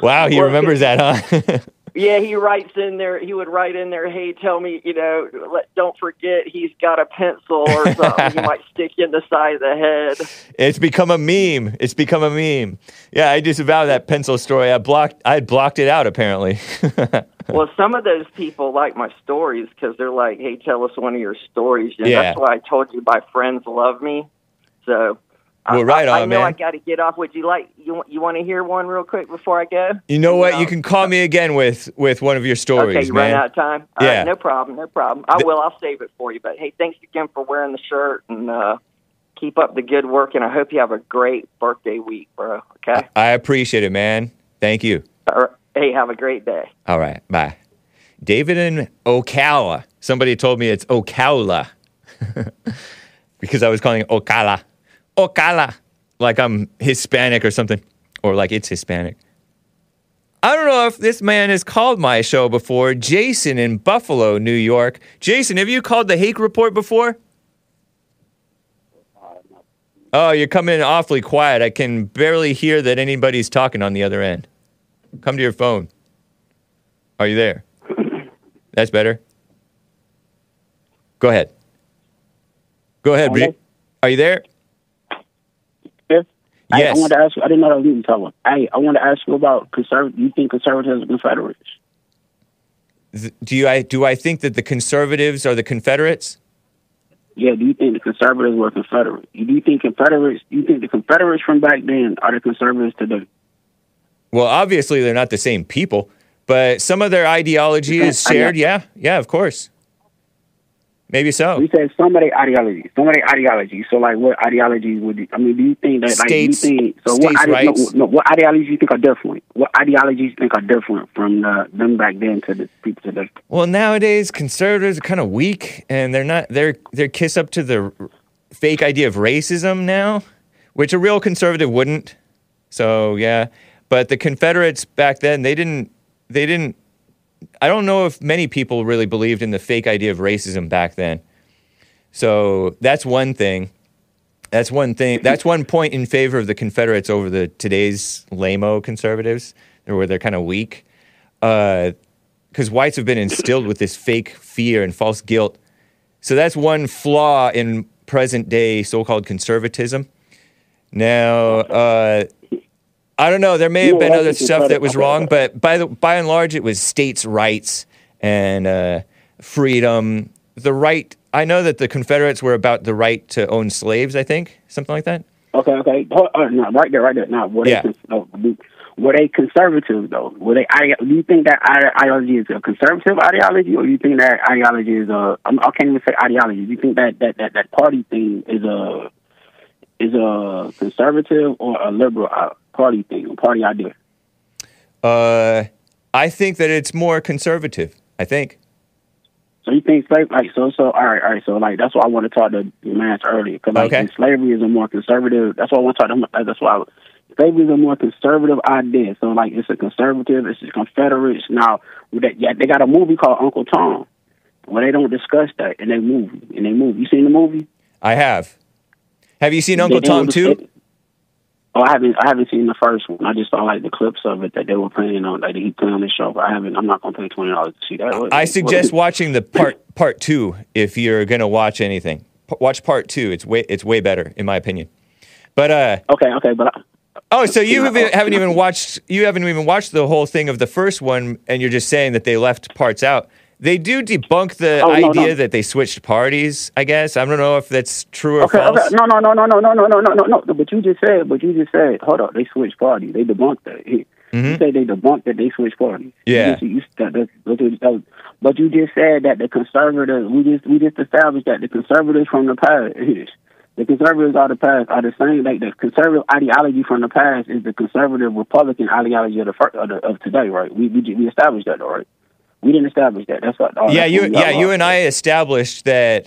Wow, he Well, remembers that, huh? [laughs] Yeah, he writes in there. He would write in there, "Hey, tell me, you know, let, don't forget he's got a pencil or something. he might [laughs] stick you in the side of the head." It's become a meme. It's become a meme. Yeah, I disavow that pencil story. I blocked. I had blocked it out apparently. [laughs] well, some of those people like my stories because they're like, "Hey, tell us one of your stories." And Yeah. that's why I told you my friends love me. So, Well, right I, I on, know man. I got to get off. Would you like you you want to hear one real quick before I go? you know what? No. You can call me again with with one of your stories, okay, you man. out of time. All right, Yeah. no problem, no problem. I will. I'll save it for you. But hey, thanks again for wearing the shirt and uh, keep up the good work. And I hope you have a great birthday week, bro. Okay. I appreciate it, man. Thank you. Right. Hey, have a great day. All right, bye. David in Ocala. Somebody told me it's Ocala [laughs] because I was calling it Ocala. Ocala. Like I'm Hispanic or something, or like it's Hispanic. I don't know if this man has called my show before. Jason in Buffalo, New York. Jason, have you called the Hake Report before? Oh, you're coming in awfully quiet. I can barely hear that anybody's talking on the other end. Come to your phone. Are you there? That's better. Go ahead. Go ahead, Hello? Are you there? Yes. I. I wanted to ask you. I didn't know that was you talking. Hey, I want to ask you about conservative. You think conservatives are Confederates? Do you I do I think that the conservatives are the Confederates? Yeah. Do you think the conservatives were Confederate? Do you think Confederates? Do you think the Confederates from back then are the conservatives today? Well, obviously they're not the same people, but some of their ideology is shared. Oh, yeah, yeah, of course. Maybe so. You said some of their ideologies. Some of their ideologies. So, like, what ideologies would you? I mean, do you think that? Like, States- you think so? what ide- No, no, what ideologies you think are different? What ideologies you think are different from uh, them back then to the people today? Well, nowadays conservatives are kind of weak, and they're not. They're they're kiss up to the r- fake idea of racism now, which a real conservative wouldn't. So yeah, but the Confederates back then they didn't they didn't. I don't know if many people really believed in the fake idea of racism back then. So that's one thing. That's one thing. That's one point in favor of the Confederates over the today's lamo conservatives, where they're kind of weak. Uh, because whites have been instilled with this fake fear and false guilt. So that's one flaw in present day so called conservatism. Now, uh, I don't know. There may have been other stuff that was wrong, but by the by and large, it was states' rights and uh, freedom. The right. I know that the Confederates were about the right to own slaves. I think something like that. Okay, okay. Uh, no, right there, right there. Now, were they, Yeah. no, do- were they conservative though? Were they? Do you think that ideology is a conservative ideology, or do you think that ideology is a? I'm, I can't even say ideology. Do you think that that that, that party thing is a is a conservative or a liberal uh, party thing, a party idea? Uh, I think that it's more conservative. I think. So you think slave like so so all right all right so like that's why I want to talk to man earlier because like Okay. slavery is a more conservative that's why I want to talk to him that's why I, slavery is a more conservative idea so like it's a conservative it's a Confederates now that yeah they got a movie called Uncle Tom where they don't discuss that in their movie in their movie you seen the movie I have. Have you seen Uncle They- they Tom too? Oh, I haven't. I haven't seen the first one. I just saw like the clips of it that they were playing on, like he played on the show. But I haven't. I'm not gonna pay twenty dollars to see that. What- I what- suggest watching the part part two if you're gonna watch anything. P- watch part two. It's way it's way better in my opinion. But uh Okay, okay, but I, oh, so you haven't, oh, haven't even watched you haven't even watched the whole thing of the first one, and you're just saying that they left parts out. They do debunk the Oh, idea no. that they switched parties. I guess I don't know if that's true or Okay, false. okay. No, no, no, no, no, no, no, no, no, no, no. But you just said, but you just said, hold up, they switched parties. They debunked that. You said they debunked that they switched parties. Mm-hmm. Yeah. You just, you, that, that, that, but you just said that the conservatives. We just we just established that the conservatives from the past. [laughs] The conservatives are the past are the same. Like the conservative ideology from the past is the conservative Republican ideology of the of, the, of today, right? We we we established that, all right? We didn't establish that. That's what. yeah, you yeah you and I established that.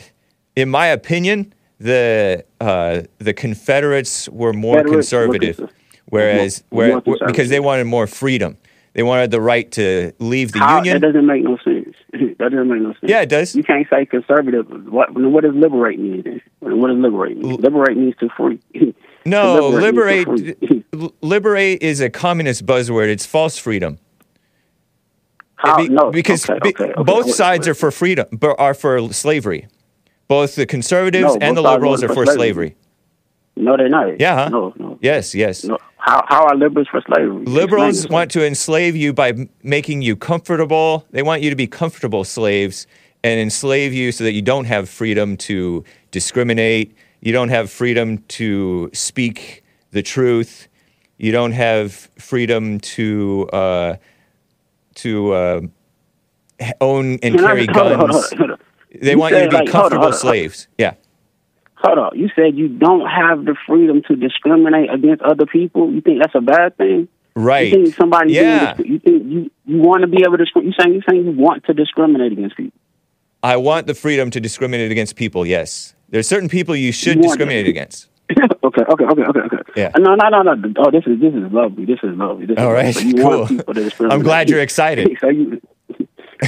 In my opinion, the uh, the Confederates were more Confederates conservative, conser- whereas more where, because they wanted more freedom. They wanted the right to leave the How, union. That doesn't make no sense. [laughs] that doesn't make no sense. Yeah, it does. You can't say conservative. What what does liberate mean? Then? What does liberate mean? Liberate means to free. [laughs] No, To liberate to free. liberate is a communist buzzword. It's false freedom. How? Be- no, because okay, be- okay, okay, both wait, sides wait. are for freedom, but are for slavery. Both the conservatives No, and the liberals are for for slavery. slavery. No, they're not. Yeah, huh? No, no, Yes, yes. no. How how are liberals for slavery? Liberals Explain want to enslave you by making you comfortable. They want you to be comfortable slaves and enslave you so that you don't have freedom to discriminate. You don't have freedom to speak the truth. You don't have freedom to uh, to uh, own and I- carry [laughs] hold on, hold on, guns. hold on. They You want you to be like, comfortable slaves. Yeah. Hold on. You said you don't have the freedom to discriminate against other people. You think that's a bad thing? Right. You think somebody Yeah. this- you think you you want to be able to you saying you saying you want to discriminate against people. I want the freedom to discriminate against people. Yes, there's certain people you should You discriminate against. Okay, okay, okay, okay, okay. Yeah. Uh, no, no, no, no. Oh, this is this is lovely. This is lovely. This All lovely. right, you cool. want people to discriminate. I'm glad you're excited. [laughs] so you.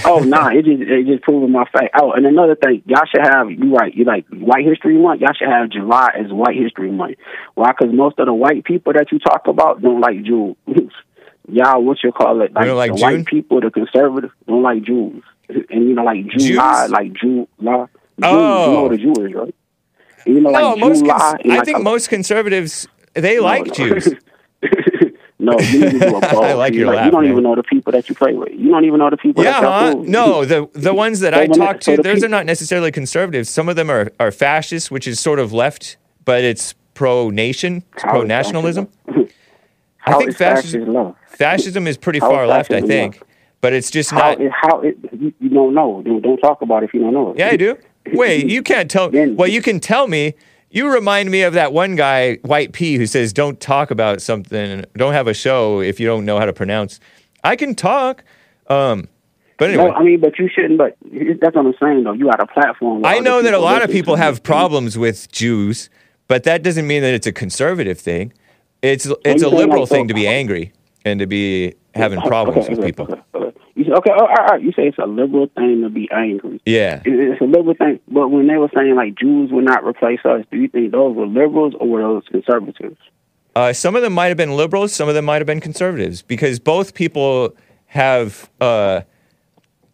oh nah, it just it just proving my fact. Oh, and another thing, y'all should have you right. You like White History Month. Y'all should have July as White History Month. Why? Because most of the white people that you talk about don't like Jews. [laughs] y'all, what you call it? Like, like the June? white people, the conservative, don't like Jews. And you know, like Jews? July, like July. Jews, Oh. You know what a Jew is, right? You know, No, like most July. cons- I like think a- most conservatives they no, like no. Jews. [laughs] no, you need to do a [laughs] poll. I like You your like, laugh, You don't man. even know the people that you play with. You don't even know the people Yeah, huh? No, the the ones that I talk so to, the those peop- are not necessarily conservatives. Some of them are, are fascists, which is sort of left, but it's pro nation, pro nationalism. I think fascism fascism is pretty How far is left, I think, but it's just How not. it, how it, you, you don't know. Don't, don't talk about it if you don't know it. Yeah, I do. Wait, you can't tell. Well, you can tell me. You remind me of that one guy, White P, who says, "Don't talk about something. Don't have a show if you don't know how to pronounce." I can talk, um, but anyway. No, I mean, but you shouldn't. But that's what I'm saying, though. You got a platform. I know that a lot of people have problems with Jews, but that doesn't mean that it's a conservative thing. It's it's a liberal like, thing to be angry and to be having problems okay, with people. You say, okay, oh, all right. You say it's a liberal thing to be angry. Yeah. It's a liberal thing. But when they were saying like Jews would not replace us, do you think those were liberals or were those conservatives? Uh, some of them might have been liberals, some of them might have been conservatives, because both people have. Uh,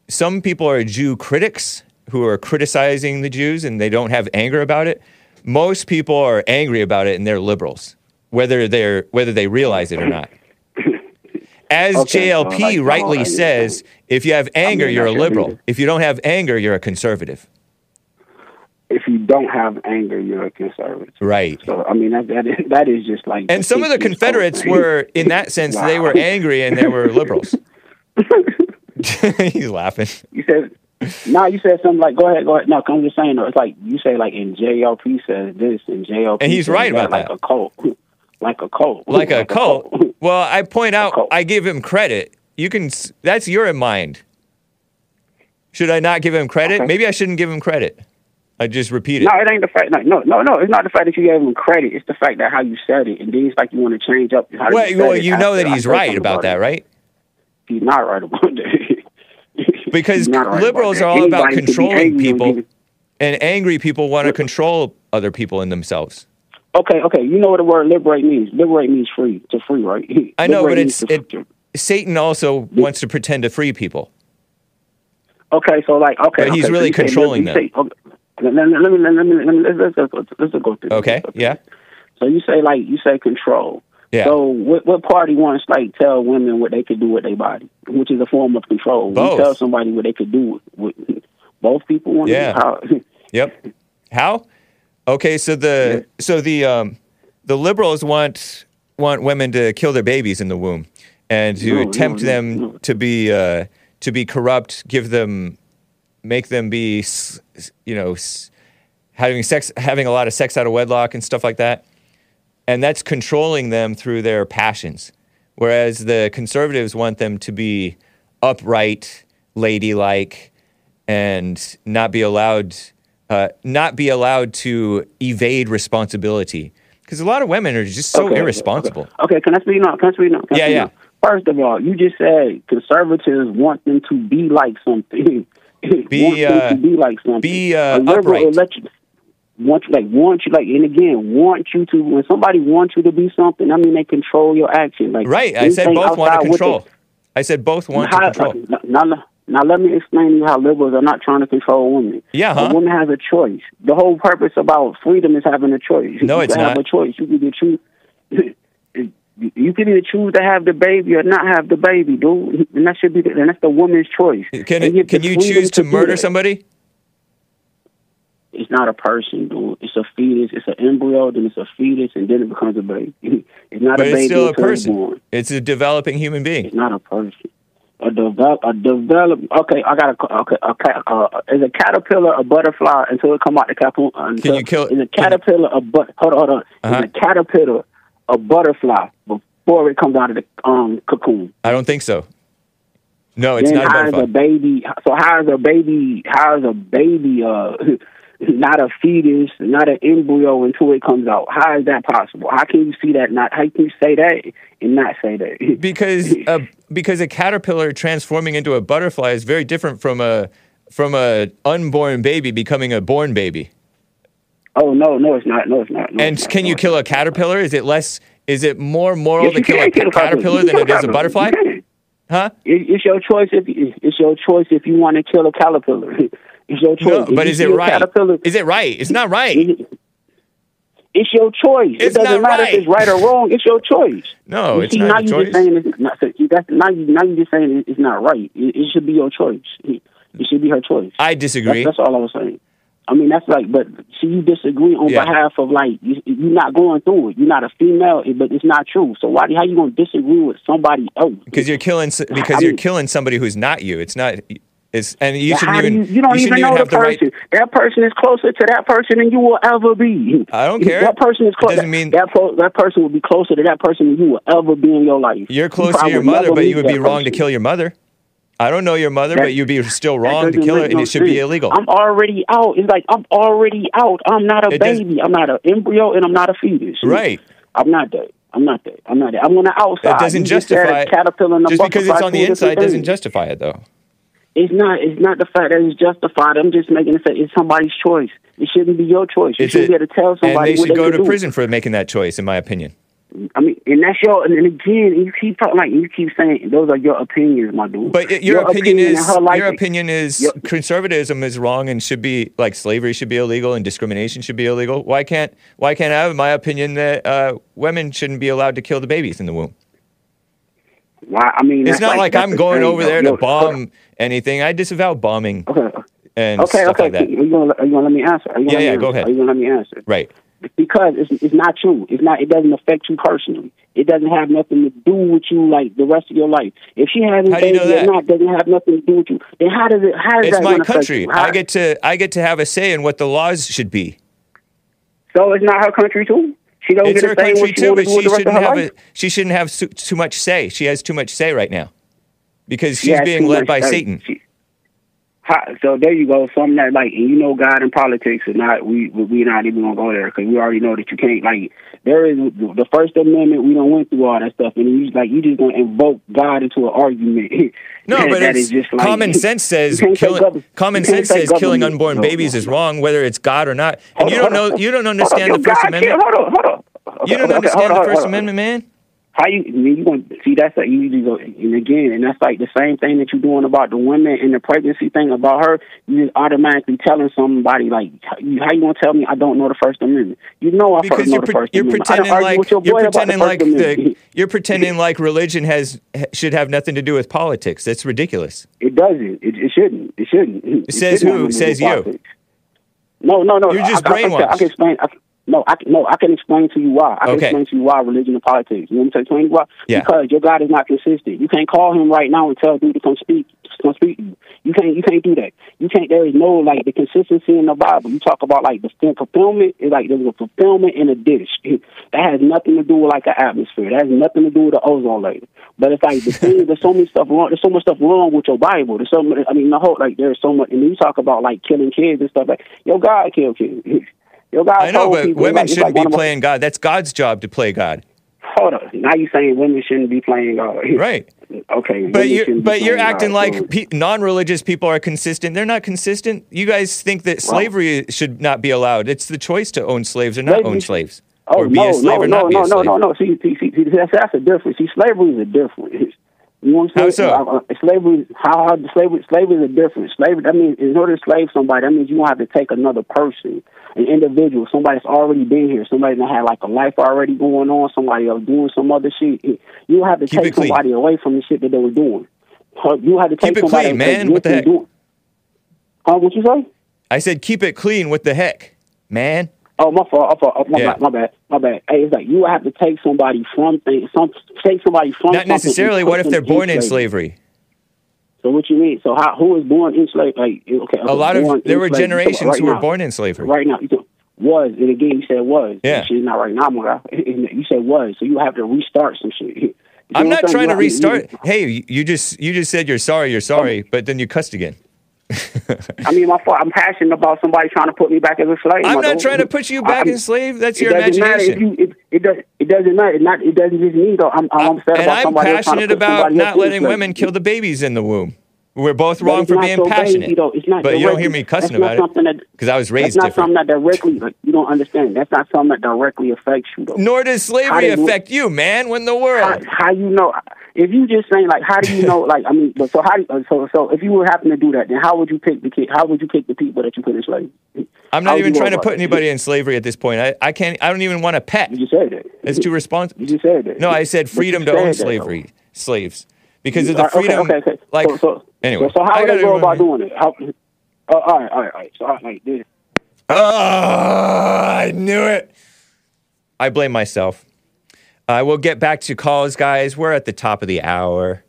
some people are Jew critics who are criticizing the Jews and they don't have anger about it. Most people are angry about it and they're liberals, whether they're whether they realize it or not. As Okay, JLP like, rightly I says, if you have anger, mean, you're a liberal. If you don't have anger, you're a conservative. If you don't have anger, you're a conservative. Right. So I mean that that is, that is just like. And some of the. Confederates were, in that sense, they were angry and they were liberals. [laughs] [laughs] He's laughing. You said. No, you said something like, "Go ahead, go ahead." No, I'm just saying. though, It's like you say, like, in JLP says this, and JLP, And he's right about like that. a cult, like a cult, like a cult. Well, I point out. I give him credit. You can. That's your mind. Should I not give him credit? Okay. Maybe I shouldn't give him credit. I just repeat it. No, it ain't the fact. No, no, no, no. It's not the fact that you gave him credit. It's the fact that how you said it, and then it's like you want to change up how well, you well, you know that he's right about that, right? He's not right about that. [laughs] Because right liberals about are all about Anybody be controlling people, and angry people want to control other people and themselves. Okay, okay. You know what the word liberate means? Liberate means free, to free, right? [laughs] I know, but it's it. Satan also wants to pretend to free people. Okay, so like, okay, But he's okay, really say- controlling you them. say- okay, let, let, let me let me let me let's, let's, let's, let's, go through. this. Okay, yeah, So you say like you say control. yeah. So what what party wants like tell women what they could do with their body, which is a form of control. Both. You tell somebody what they could do with, with both people want. Yeah. How, [laughs] Yep. How? Okay, so the so the um the liberals want want women to kill their babies in the womb and to No, tempt no, them no. to be uh to be corrupt, give them make them be you know having sex having a lot of sex out of wedlock and stuff like that. And that's controlling them through their passions. Whereas the conservatives want them to be upright, ladylike, and not be allowed uh, not be allowed to evade responsibility. Because a lot of women are just so Okay, irresponsible. Okay, can I speak now? Can I speak now? Can Yeah, speak yeah. now? First of all, you just said conservatives want them to be like something. [laughs] Be, uh, to be like something. be, uh, upright. you- want you like want you like and again want you to when somebody wants you to be something. I mean they control your action. Like Right. I said both want to control. I said both want to control. like, now, now, now let me explain to you how liberals are not trying to control women. Yeah, huh? A woman has a choice. The whole purpose about freedom is having a choice. No, you it's can have not. a choice. You can either choose. [laughs] You can either choose to have the baby or not have the baby, dude. And that should be, the, and that's the woman's choice. Can, it, can you choose to do murder somebody? It's not a person, dude. It's a fetus. It's an embryo, then it's a fetus, and then it becomes a baby. [laughs] it's not But a it's baby still a it's person. born. It's a developing human being. It's not a person. A develop, a develop. Okay, I got a. Okay, a, uh, is a caterpillar a butterfly until it come out the cocoon? Until, you kill- Is a can you- caterpillar a but? Hold on, hold on. Uh-huh. Is a caterpillar a butterfly before it comes out of the um cocoon. I don't think so. No, it's then not a how is butterfly. a baby? So how is a baby? How is a baby? Uh, [laughs] not a fetus, not an embryo until it comes out. How is that possible? How can you see that? Not how can you say that and not say that? [laughs] because a because a caterpillar transforming into a butterfly is very different from a from a unborn baby becoming a born baby. oh no, no, it's not. No, it's not. No, And it's not. can you No, kill a caterpillar? Is it less? Is it more moral Yes, to kill a can ca- caterpillar than it is a butterfly? Huh? It, it's your choice if you, it's your choice if you want to kill a caterpillar. [laughs] It's your choice. No, but is it right? Is it right? It's not right. it's your choice. It's it doesn't not matter right. if it's right or wrong. It's your choice. No, you it's see, not now you choice. just saying it's not. That's now you now you just saying it's not right. It, it should be your choice. It, should be her choice. I disagree. that's all I was saying. I mean, that's like, but see, you disagree on Yeah. behalf of like you, you're not going through it. You're not a female, but it's not true. So why? How you gonna disagree with somebody else? Because you're killing because I you're killing somebody who's not you. It's not. It's and you shouldn't even you, you don't shouldn't even know the have the right. person. That person is closer to that person than you will ever be. I don't care. That person is closer. mean- that pro- that person will be closer to that person than you will ever be in your life. You're You close to your mother, but you would be wrong to kill your mother. I don't know your mother, That- but you'd be still wrong to kill her, make and it should be illegal. I'm already out. It's like I'm already out. I'm not a It does- baby. I'm not an embryo, and I'm not a fetus. Right. I'm not that. I'm not that. I'm not that. I'm on the outside. That doesn't You justify a caterpillar just because it's on the inside doesn't justify it though. It's not. It's not the fact that it's justified. I'm just making it say it's somebody's choice. It shouldn't be your choice. You It's a- be able to tell and somebody they what should go can to do. prison for making that choice, in my opinion. I mean, and that's your. And then again, you keep talking like you keep saying those are your opinions, my dude. But it- your, opinion, and is life your opinion is Your- conservatism is wrong and should be like slavery should be illegal and discrimination should be illegal. Why can't why can't I have my opinion that uh, women shouldn't be allowed to kill the babies in the womb? Why? I mean, It's not like, that's I'm going over there to bomb anything. I disavow bombing Okay. and Okay. stuff Okay. like that. Are you gonna are you gonna let me answer? Yeah, yeah, me go ahead. Are you gonna let me answer? Right. Because it's it's not you. It's not. It doesn't affect you personally. It doesn't have nothing to do with you like the rest of your life. If she has a How do you baby or not, doesn't have nothing to do with you. Then how does it? How is It's that my country. How- I get to I get to have a say in what the laws should be. So it's not her country too. She don't It's get her to country she too, but to do with she the rest of shouldn't have a, she shouldn't have too much say. She has too much say right now because she's She has being led by. Satan. She- How- so there you go. Something that like, and you know, God and politics are not. We we not even gonna go there because we already know that you can't. Like, there is the First Amendment. We don't went through all that stuff, and you like you just gonna invoke God into an argument. [laughs] No, that- but that it's is just like common [laughs] sense says you can't say killing gov- common sense say says killing unborn No, babies no, is wrong, whether it's God or not. And Hold you don't know you don't understand on, the First God, Amendment. Hold on, hold on. You don't Okay, understand on, the First on. Amendment, man. How you I mean, you going to see that's a easy go and again and that's like the same thing that you're doing about the women and the pregnancy thing about her. You just automatically telling somebody like how you, how you gonna tell me I don't know the First Amendment? You know I Because know you're, the pre- First you're Amendment. Pretending like your you're about the pretending like the [laughs] you're pretending like religion has should have nothing to do with politics. That's ridiculous. It doesn't. It, it shouldn't. It shouldn't. It, says shouldn't who? have nothing to do Says you. politics. No, no, no. You're just I, I, I, can- I brainwashed. can explain. I, no, I can, no. I can explain to you why. I can Okay. explain to you why religion and politics. You want me to explain why? Yeah. Because your God is not consistent. You can't call him right now and tell dude to come speak. Come speak to you. You can't. You can't do that. You can't. There is no like the consistency in the Bible. You talk about like the fulfillment. It's like there's a fulfillment in a dish. [laughs] That has nothing to do with like the atmosphere. That has nothing to do with the ozone layer. But it's like the [laughs] thing. There's so much stuff wrong. There's so much stuff wrong with your Bible. There's so much. I mean, the whole like there's so much. And you talk about like killing kids and stuff like your God killed kids. [laughs] I know, but people, women like, shouldn't like be my- playing God. That's God's job to play God. Hold on. Now you're saying women shouldn't be playing God? [laughs] Right. Okay. But you're but you're acting God, like pe- non-religious people are consistent. They're not consistent. You guys think that slavery should not be allowed. It's the choice to own slaves or not Slavery- own slaves, Oh or be no, a slave no, or no, not be no, a no, slave. no, no. See, see, see, see that's, that's a difference. See, slavery is a difference. You know what I'm How saying? so? Uh, uh, slavery, how, how slavery, slavery is a difference. Slavery, that means in order to slave somebody, that means you have to take another person, an individual, somebody that's already been here, somebody that had like a life already going on, somebody else doing some other shit. You don't have to Keep it take clean. somebody away from the shit that they were doing. Uh, You have to take Keep it somebody clean, that man. What the heck? doing- Huh? What you say? I said keep it clean. What the heck, man? Oh, my fault. My, fault. Oh, my, Yeah. bad, my bad. My bad. Hey, it's like you have to take somebody from things. Some take somebody from. Not necessarily. What if they're born in slavery? So what you mean? So how was born in slavery? Like okay, A lot of there were slavery. generations Right who were now. born in slavery. Right now, you know, Was and again you said was. Yeah. She's not right now, my guy. [laughs] You said was, so you have to restart some shit. [laughs] I'm not trying to restart. Hey, you- you just you just said you're sorry, you're sorry, but then you cussed again. [laughs] I mean, my fault. I'm passionate about somebody trying to put me back as a slave. I'm not trying to put you back I'm- as slave. That's your doesn't matter if imagination. you. It, it does. It doesn't matter. It not. It doesn't just me though. I'm. I'm upset and about I'm somebody else trying to passionate about not letting women kill the babies in the womb. We're both wrong for being so passionate. Crazy, though. It's not but you don't hear me cussing about it because I was raised. That's not different. something that directly. Like, you don't understand. That's not something that directly affects you though. Nor does slavery affect you, man. When the how, world. how you know? If you just saying like, how do you [laughs] know? Like, I mean, but so how? do So so if you were happen to do that, then how would you pick the kid? How would you pick the people that you put in slavery? I'm not would even trying to put anybody in slavery at this point. I, I can't. I don't even want a pet. You just said that. It's too responsible. You just said that. No, I said freedom to own that, though. slavery, slaves, because of the Uh, okay, freedom. Okay, okay, Like so, so, anyway, So, so how would they go about doing it? How, uh, all right, all right, all right. So, all right, like this. Oh, I knew it. I blame myself. I will get back to calls, guys. We're at the top of the hour.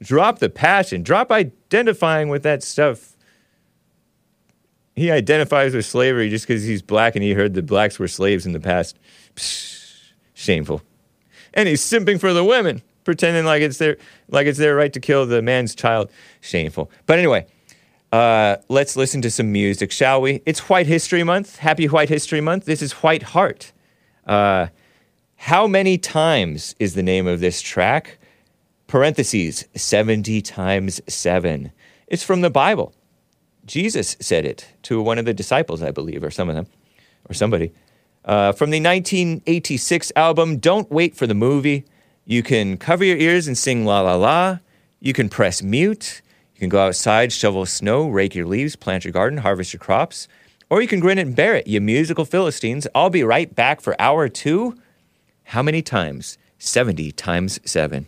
Drop the passion. Drop identifying with that stuff. He identifies with slavery just because he's black and he heard the blacks were slaves in the past. Psh, shameful. And he's simping for the women, pretending like it's their like it's their right to kill the man's child. Shameful. But anyway, uh, let's listen to some music, shall we? It's White History Month. Happy White History Month. This is White Heart. Uh, how many times is the name of this track? Parentheses, 70 times 7. It's from the Bible. Jesus said it to one of the disciples, I believe, or some of them, or somebody. Uh, from the 1986 album, Don't Wait for the Movie. You can cover your ears and sing La La La. You can press mute. You can go outside, shovel snow, rake your leaves, plant your garden, harvest your crops. Or you can grin and bear it, you musical Philistines. I'll be right back for hour two. How many times? 70 times 7.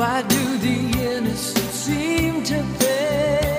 Why do the innocent seem to pay?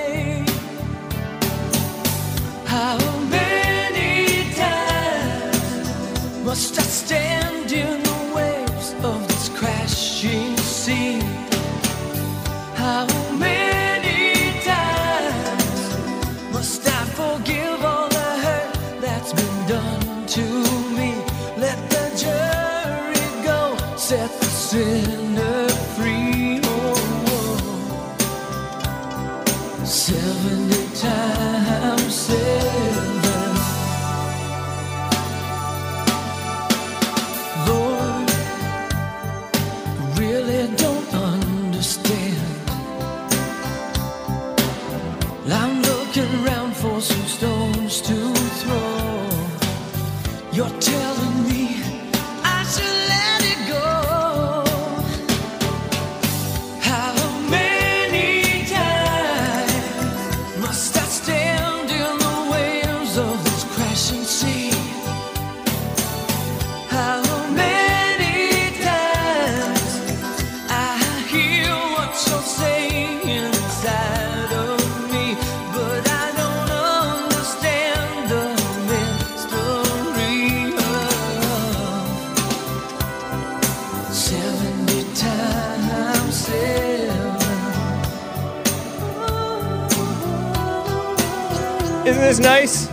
Nice?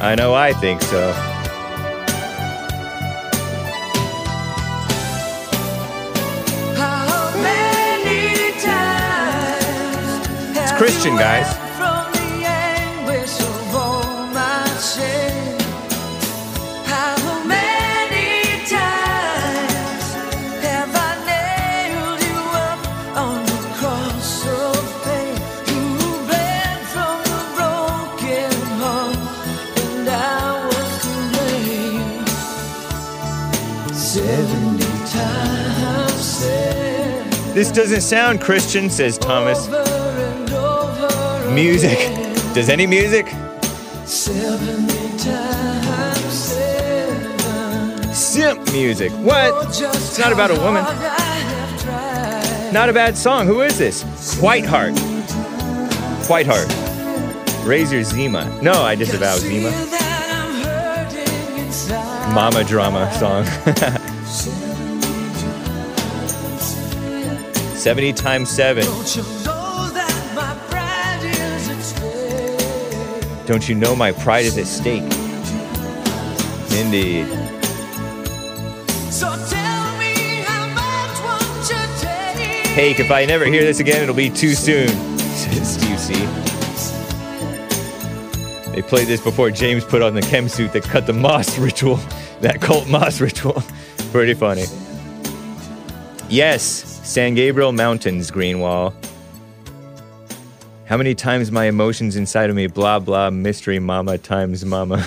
I know I think so. How many times it's Christian, guys. This doesn't sound Christian, says Thomas. Music. Does any music? Simp music. What? It's not about a woman. Not a bad song. Who is this? Whiteheart. Whiteheart. Razor Zima. No, I disavow Zima. Mama drama song. [laughs] 70 times 7. Don't you know my pride is at stake? Indeed. So tell me how much won't you take? Hey, if I never hear this again, it'll be too soon, [laughs] says Steve C. They played this before James put on the chem suit that cut the moss [laughs] ritual, that cult moss ritual. [laughs] Pretty funny. Yes, San Gabriel Mountains, Greenwall. How many times my emotions inside of me, blah, blah, mystery mama times mama.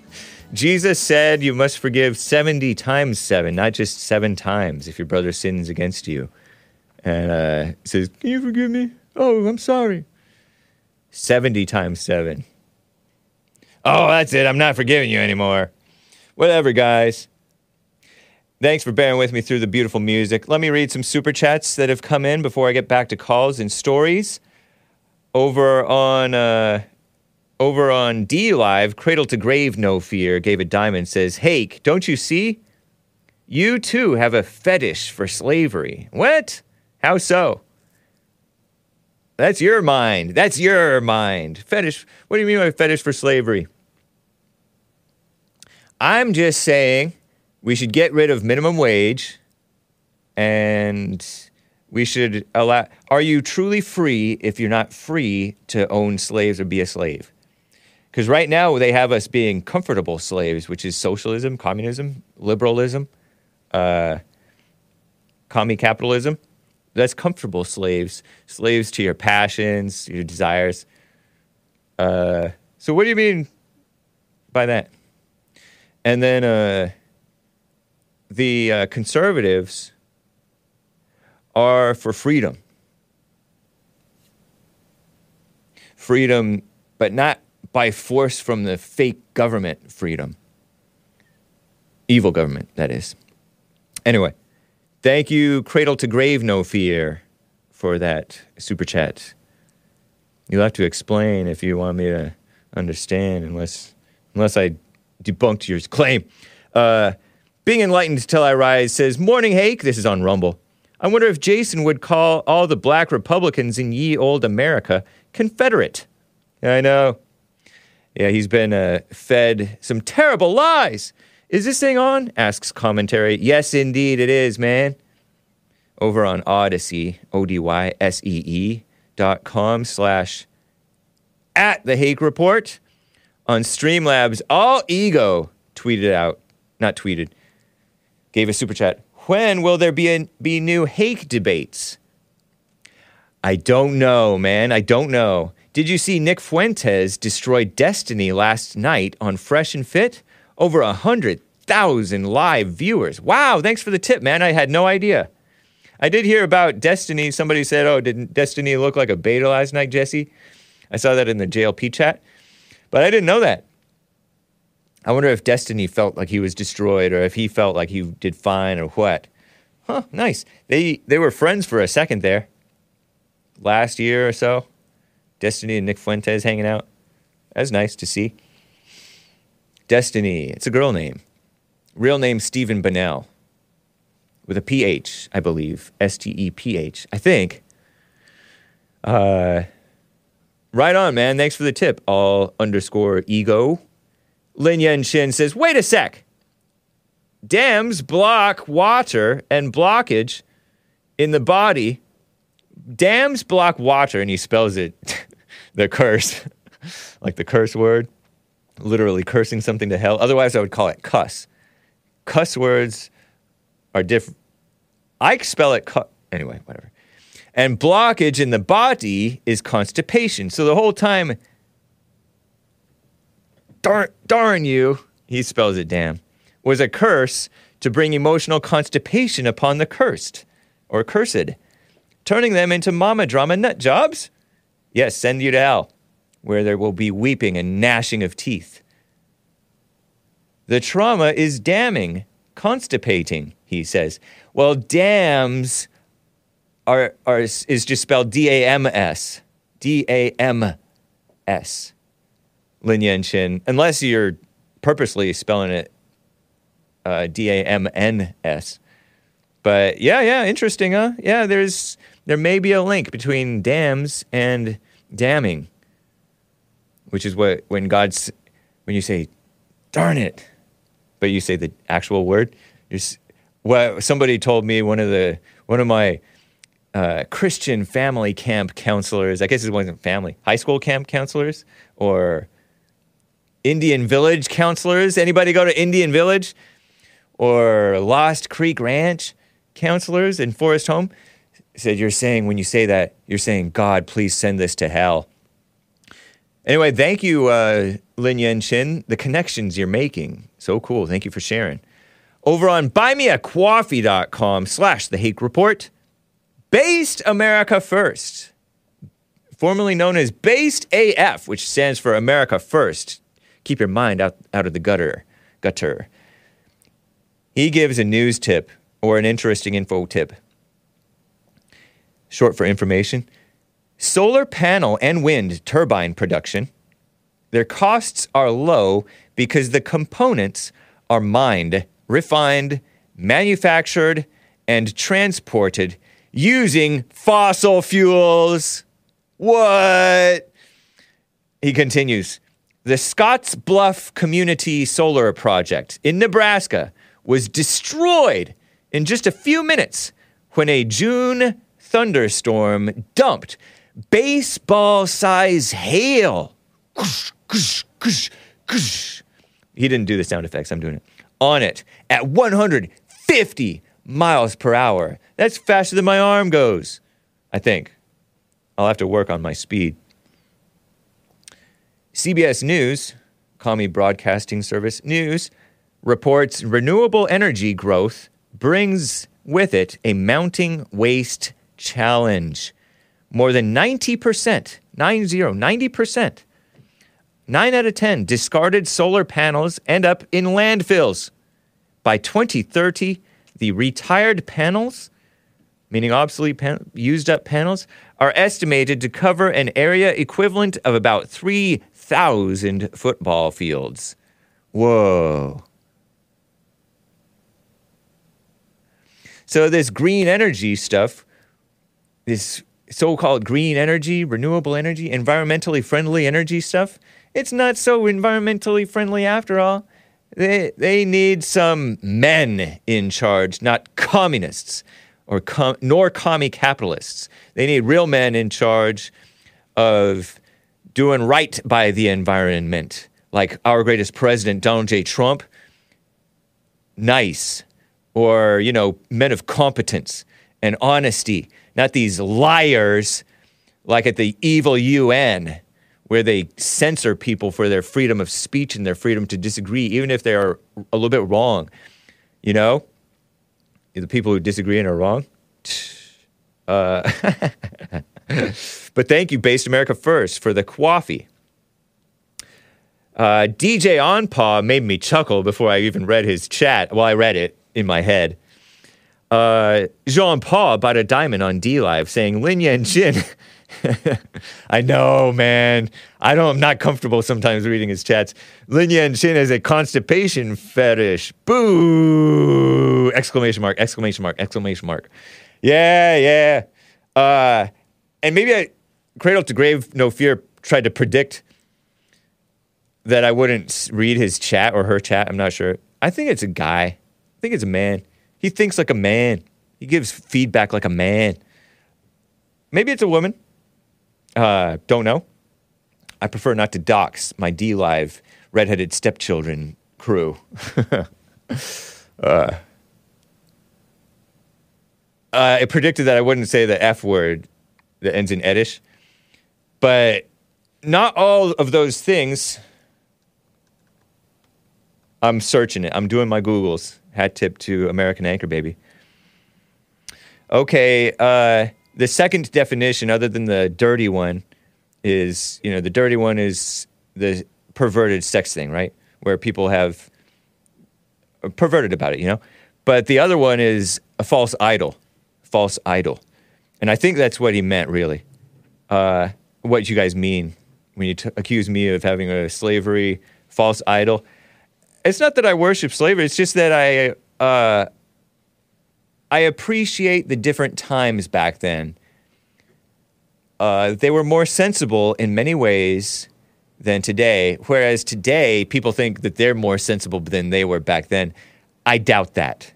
[laughs] Jesus said you must forgive 70 times 7, not just 7 times if your brother sins against you. And uh, says, Can you forgive me? Oh, I'm sorry. 70 times 7. Oh, that's it. I'm not forgiving you anymore. Whatever, guys. Thanks for bearing with me through the beautiful music. Let me read some super chats that have come in before I get back to calls and stories. Over on uh, over on D Live, Cradle to Grave No Fear a diamond says, "Hake, don't you see? You too have a fetish for slavery. What? How so? That's your mind. That's your mind. Fetish. What do you mean by fetish for slavery? I'm just saying we should get rid of minimum wage and we should allow. Are you truly free if you're not free to own slaves or be a slave? Because right now they have us being comfortable slaves, which is socialism, communism, liberalism, uh, commie capitalism. That's comfortable slaves, slaves to your passions, your desires. Uh, so, what do you mean by that? And then uh, the uh, conservatives are for freedom. Freedom, but not by force from the fake government freedom. Evil government, that is. Anyway, thank you, Cradle to Grave No Fear, for that super chat. You'll have to explain if you want me to understand, unless, unless I debunked your claim. Uh, being enlightened till I rise says, Morning, Hake. This is on Rumble. I wonder if Jason would call all the black Republicans in ye old America Confederate. I know. Yeah, he's been uh, fed some terrible lies. Is this thing on? asks commentary. Yes, indeed, it is, man. Over on Odysee, O D Y S E E dot com slash at the Hake Report on Streamlabs. All ego tweeted out, not tweeted, gave a super chat. When will there be a, be new Hake debates? I don't know, man. I don't know. Did you see Nick Fuentes destroy Destiny last night on Fresh and Fit? Over a hundred thousand live viewers. Wow! Thanks for the tip, man. I had no idea. I did hear about Destiny. Somebody said, "Oh, didn't Destiny look like a beta last night, Jesse?" I saw that in the JLP chat, but I didn't know that. I wonder if Destiny felt like he was destroyed, or if he felt like he did fine, or what. Huh? Nice. They they were friends for a second there. Last year or so, Destiny and Nick Fuentes hanging out. That's nice to see. Destiny. It's a girl name. Real name Stephen Bonnell. With a PH, I believe. S T E P H. I think. Uh, right on, man. Thanks for the tip. All underscore ego. Lin Yen Shin says, wait a sec. Dams block water and blockage in the body. Dams block water, and he spells it [laughs] the curse, [laughs] like the curse word, literally cursing something to hell. Otherwise, I would call it cuss. Cuss words are different. I spell it cu- anyway, whatever. And blockage in the body is constipation. So the whole time, darn, darn you, he spells it damn. was a curse to bring emotional constipation upon the cursed or cursed, turning them into mama drama nut jobs? Yes, send you to hell, where there will be weeping and gnashing of teeth. The trauma is damning, constipating, he says. Well, dams are, are is just spelled D A M S. D A M S. Lin Yan Chin, unless you're purposely spelling it uh, D A M N S. But yeah, yeah, interesting, huh? Yeah, there's there may be a link between dams and damning, which is what when God's when you say, "Darn it," but you say the actual word. You're, well, somebody told me one of the one of my uh, Christian family camp counselors. I guess it wasn't family, high school camp counselors or Indian Village counselors. Anybody go to Indian Village or Lost Creek Ranch counselors in Forest Home? Said you're saying when you say that you're saying God, please send this to hell. Anyway, thank you, uh, Lin Yen Chin. The connections you're making, so cool. Thank you for sharing. Over on buymeacoffee.com slash the Hake Report, Based America First, formerly known as Based AF, which stands for America First. Keep your mind out, out of the gutter. Gutter. He gives a news tip or an interesting info tip. Short for information. Solar panel and wind turbine production. Their costs are low because the components are mined, refined, manufactured, and transported using fossil fuels. What? He continues The Scotts Bluff Community Solar Project in Nebraska was destroyed in just a few minutes when a June thunderstorm dumped baseball size hail. He didn't do the sound effects, I'm doing it. On it at 150 miles per hour. That's faster than my arm goes, I think. I'll have to work on my speed. CBS News, Commie Broadcasting Service News, reports renewable energy growth brings with it a mounting waste challenge. More than 90%, 90, 90%, 9 out of 10 discarded solar panels end up in landfills. By 2030, the retired panels, meaning obsolete pan- used up panels, are estimated to cover an area equivalent of about 3,000 football fields. Whoa. So, this green energy stuff, this so called green energy, renewable energy, environmentally friendly energy stuff, it's not so environmentally friendly after all. They, they need some men in charge, not communists or com- nor commie capitalists. They need real men in charge of doing right by the environment, like our greatest president, Donald J. Trump. Nice. Or, you know, men of competence and honesty, not these liars like at the evil UN where they censor people for their freedom of speech and their freedom to disagree, even if they are a little bit wrong. You know, the people who disagree and are wrong. Uh, [laughs] [laughs] but thank you, Based America First, for the coffee. Uh, DJ Onpaw made me chuckle before I even read his chat. Well, I read it in my head. Uh, Jean Paul bought a diamond on D Live saying Lin Yan Jin. [laughs] I know, man. I don't. I'm not comfortable sometimes reading his chats. Lin Yan Chin has a constipation fetish. Boo! Exclamation mark! Exclamation mark! Exclamation mark! Yeah, yeah. Uh, and maybe I, Cradle to Grave, No Fear, tried to predict that I wouldn't read his chat or her chat. I'm not sure. I think it's a guy. I think it's a man. He thinks like a man. He gives feedback like a man. Maybe it's a woman. Uh, don't know. I prefer not to dox my D Live redheaded stepchildren crew. [laughs] uh, uh, it predicted that I wouldn't say the F word that ends in edish, but not all of those things I'm searching it. I'm doing my Googles. Hat tip to American Anchor Baby. Okay, uh, the second definition, other than the dirty one, is you know the dirty one is the perverted sex thing, right? Where people have perverted about it, you know. But the other one is a false idol, false idol, and I think that's what he meant, really. Uh, what you guys mean when you t- accuse me of having a slavery false idol? It's not that I worship slavery. It's just that I uh, I appreciate the different times back then. Uh, they were more sensible in many ways than today. Whereas today, people think that they're more sensible than they were back then. I doubt that.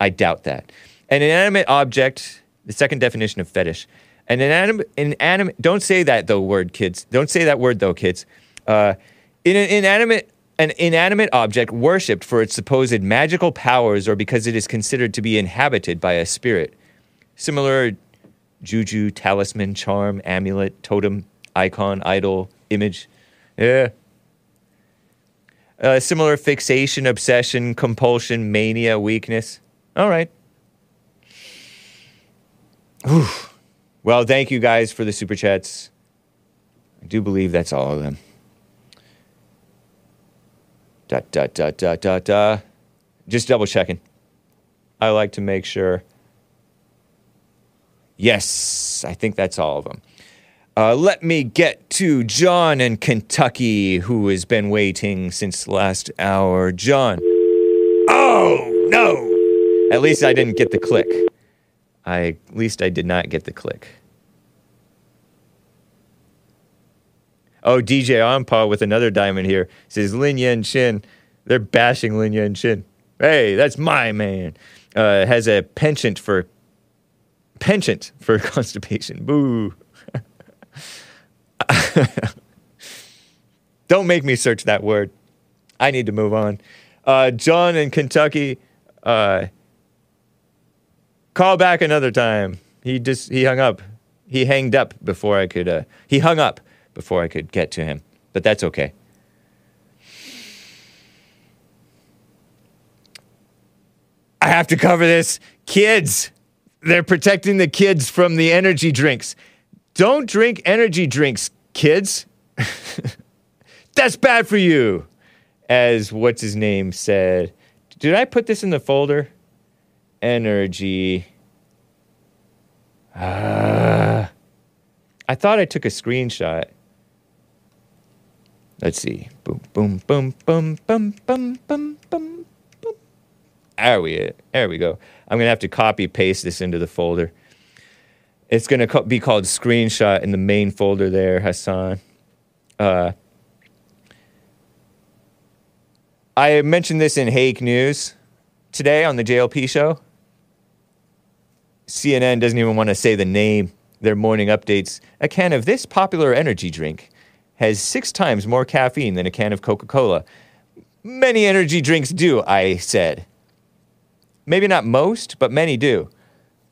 I doubt that. An inanimate object, the second definition of fetish, an inanimate, inanimate don't say that though, word, kids. Don't say that word though, kids. Uh, in an inanimate, an inanimate object worshipped for its supposed magical powers or because it is considered to be inhabited by a spirit. Similar juju, talisman, charm, amulet, totem, icon, idol, image. Yeah. Uh, similar fixation, obsession, compulsion, mania, weakness. All right. Whew. Well, thank you guys for the super chats. I do believe that's all of them. Dot, dot, dot, dot, dot, dot. Just double checking. I like to make sure. Yes, I think that's all of them. Uh, let me get to John in Kentucky, who has been waiting since last hour. John. Oh, no. At least I didn't get the click. I, at least I did not get the click. Oh, DJ Onpaw with another diamond here says Lin Yan Chin. They're bashing Lin Yan Chin. Hey, that's my man. Uh, has a penchant for penchant for [laughs] constipation. Boo. [laughs] Don't make me search that word. I need to move on. Uh, John in Kentucky, uh, call back another time. He just he hung up. He hanged up before I could. Uh, he hung up before I could get to him, but that's okay. I have to cover this. Kids, they're protecting the kids from the energy drinks. Don't drink energy drinks, kids. [laughs] That's bad for you. As what's his name said. Did I put this in the folder? Energy. Ah. I thought I took a screenshot. Let's see. Boom, boom, boom, boom, boom, boom, boom, boom, boom. There we, there we go. I'm going to have to copy paste this into the folder. It's going to be called screenshot in the main folder there, Hassan. Uh, I mentioned this in Hake News today on the JLP show. CNN doesn't even want to say the name. Their morning updates. A can of this popular energy drink has six times more caffeine than a can of Coca Cola. Many energy drinks do, I said. Maybe not most, but many do.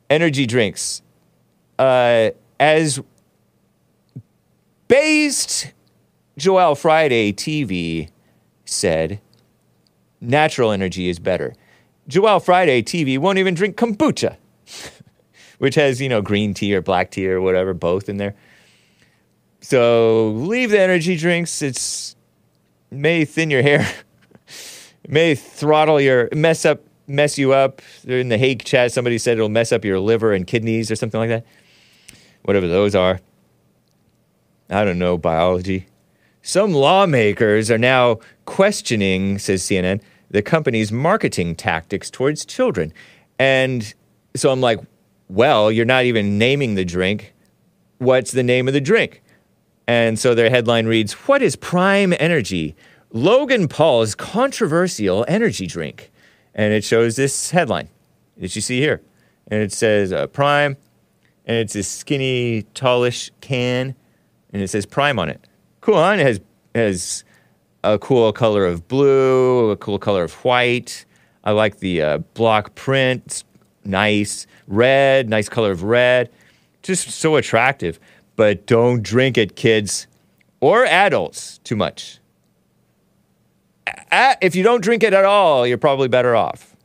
Energy drinks. Uh, as based Joel Friday TV said, natural energy is better. Joel Friday TV won't even drink kombucha, [laughs] which has, you know, green tea or black tea or whatever, both in there. So leave the energy drinks. It's may thin your hair, [laughs] may throttle your mess up, mess you up. In the Hake chat, somebody said it'll mess up your liver and kidneys or something like that. Whatever those are. I don't know biology. Some lawmakers are now questioning, says CNN, the company's marketing tactics towards children. And so I'm like, well, you're not even naming the drink. What's the name of the drink? And so their headline reads What is Prime Energy? Logan Paul's controversial energy drink. And it shows this headline that you see here. And it says uh, Prime, and it's a skinny, tallish can, and it says Prime on it. Cool, huh? It has, has a cool color of blue, a cool color of white. I like the uh, block print. Nice. Red, nice color of red. Just so attractive. But don't drink it, kids or adults, too much. if you don't drink it at all, you're probably better off.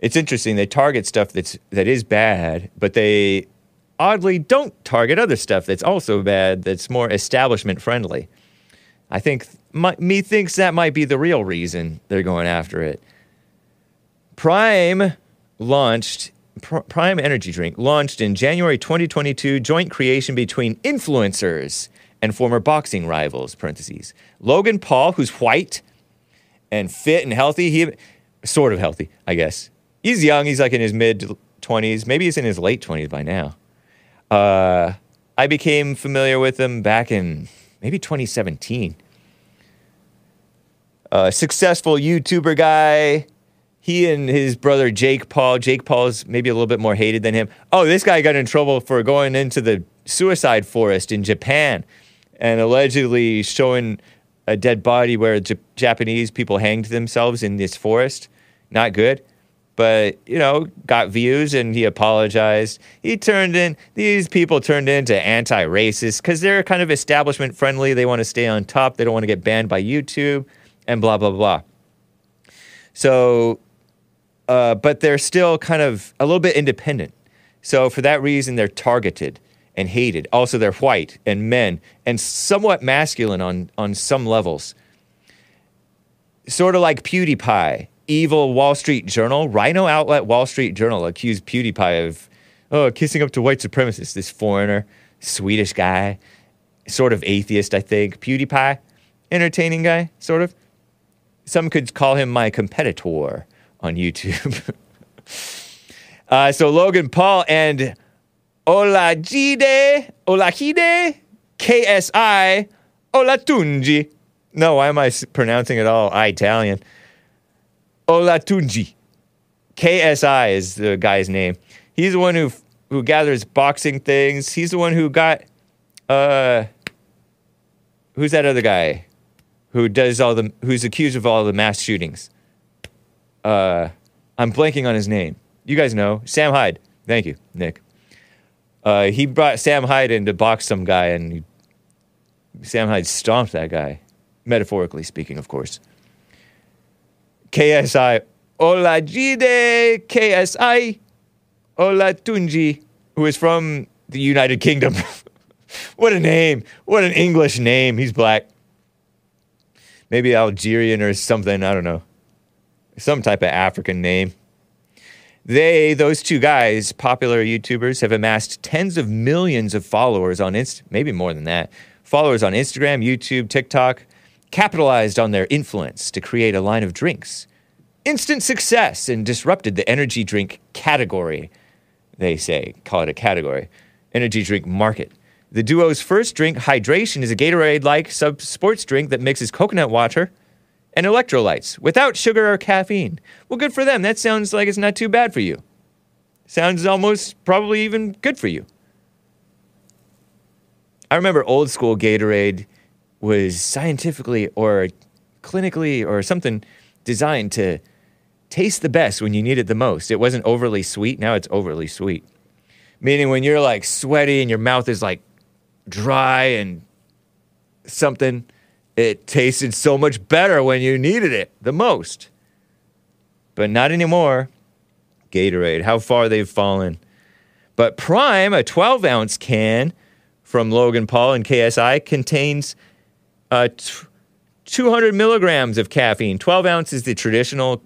It's interesting. They target stuff that's that is bad, but they oddly don't target other stuff that's also bad. That's more establishment friendly. I think my, me thinks that might be the real reason they're going after it. Prime launched Pr- Prime Energy Drink launched in January 2022, joint creation between influencers and former boxing rivals. Parentheses. Logan Paul, who's white and fit and healthy. He sort of healthy, I guess. He's young. He's like in his mid 20s. Maybe he's in his late 20s by now. Uh, I became familiar with him back in maybe 2017. A successful YouTuber guy. He and his brother Jake Paul. Jake Paul's maybe a little bit more hated than him. Oh, this guy got in trouble for going into the suicide forest in Japan and allegedly showing a dead body where J- Japanese people hanged themselves in this forest. Not good. But, you know, got views and he apologized. He turned in, these people turned into anti racist because they're kind of establishment friendly. They want to stay on top. They don't want to get banned by YouTube and blah, blah, blah. So, uh, but they're still kind of a little bit independent. So for that reason, they're targeted and hated. Also, they're white and men and somewhat masculine on, on some levels. Sort of like PewDiePie, evil Wall Street Journal, Rhino outlet Wall Street Journal accused PewDiePie of oh kissing up to white supremacists. This foreigner, Swedish guy, sort of atheist, I think. PewDiePie, entertaining guy, sort of. Some could call him my competitor on YouTube. [laughs] uh, so Logan Paul and Olajide, Olajide, KSI, Olatunji. No, why am I pronouncing it all Italian? Olatunji. KSI is the guy's name. He's the one who who gathers boxing things. He's the one who got uh who's that other guy who does all the who's accused of all the mass shootings? Uh I'm blanking on his name. You guys know. Sam Hyde. Thank you, Nick. Uh, he brought Sam Hyde in to box some guy, and he, Sam Hyde stomped that guy, metaphorically speaking, of course. KSI Olajide KSI Olatunji, who is from the United Kingdom. [laughs] what a name. What an English name. He's black. Maybe Algerian or something. I don't know. Some type of African name. They, those two guys, popular YouTubers, have amassed tens of millions of followers on Inst, maybe more than that, followers on Instagram, YouTube, TikTok, capitalized on their influence to create a line of drinks. Instant success and disrupted the energy drink category, they say, call it a category, energy drink market. The duo's first drink, Hydration, is a Gatorade like sub sports drink that mixes coconut water and electrolytes without sugar or caffeine. Well, good for them. That sounds like it's not too bad for you. Sounds almost probably even good for you. I remember old school Gatorade was scientifically or clinically or something designed to taste the best when you need it the most. It wasn't overly sweet. Now it's overly sweet. Meaning when you're like sweaty and your mouth is like dry and something, it tasted so much better when you needed it the most. But not anymore. Gatorade, how far they've fallen. But Prime, a 12 ounce can from Logan Paul and KSI, contains uh, t- 200 milligrams of caffeine. 12 ounces, the traditional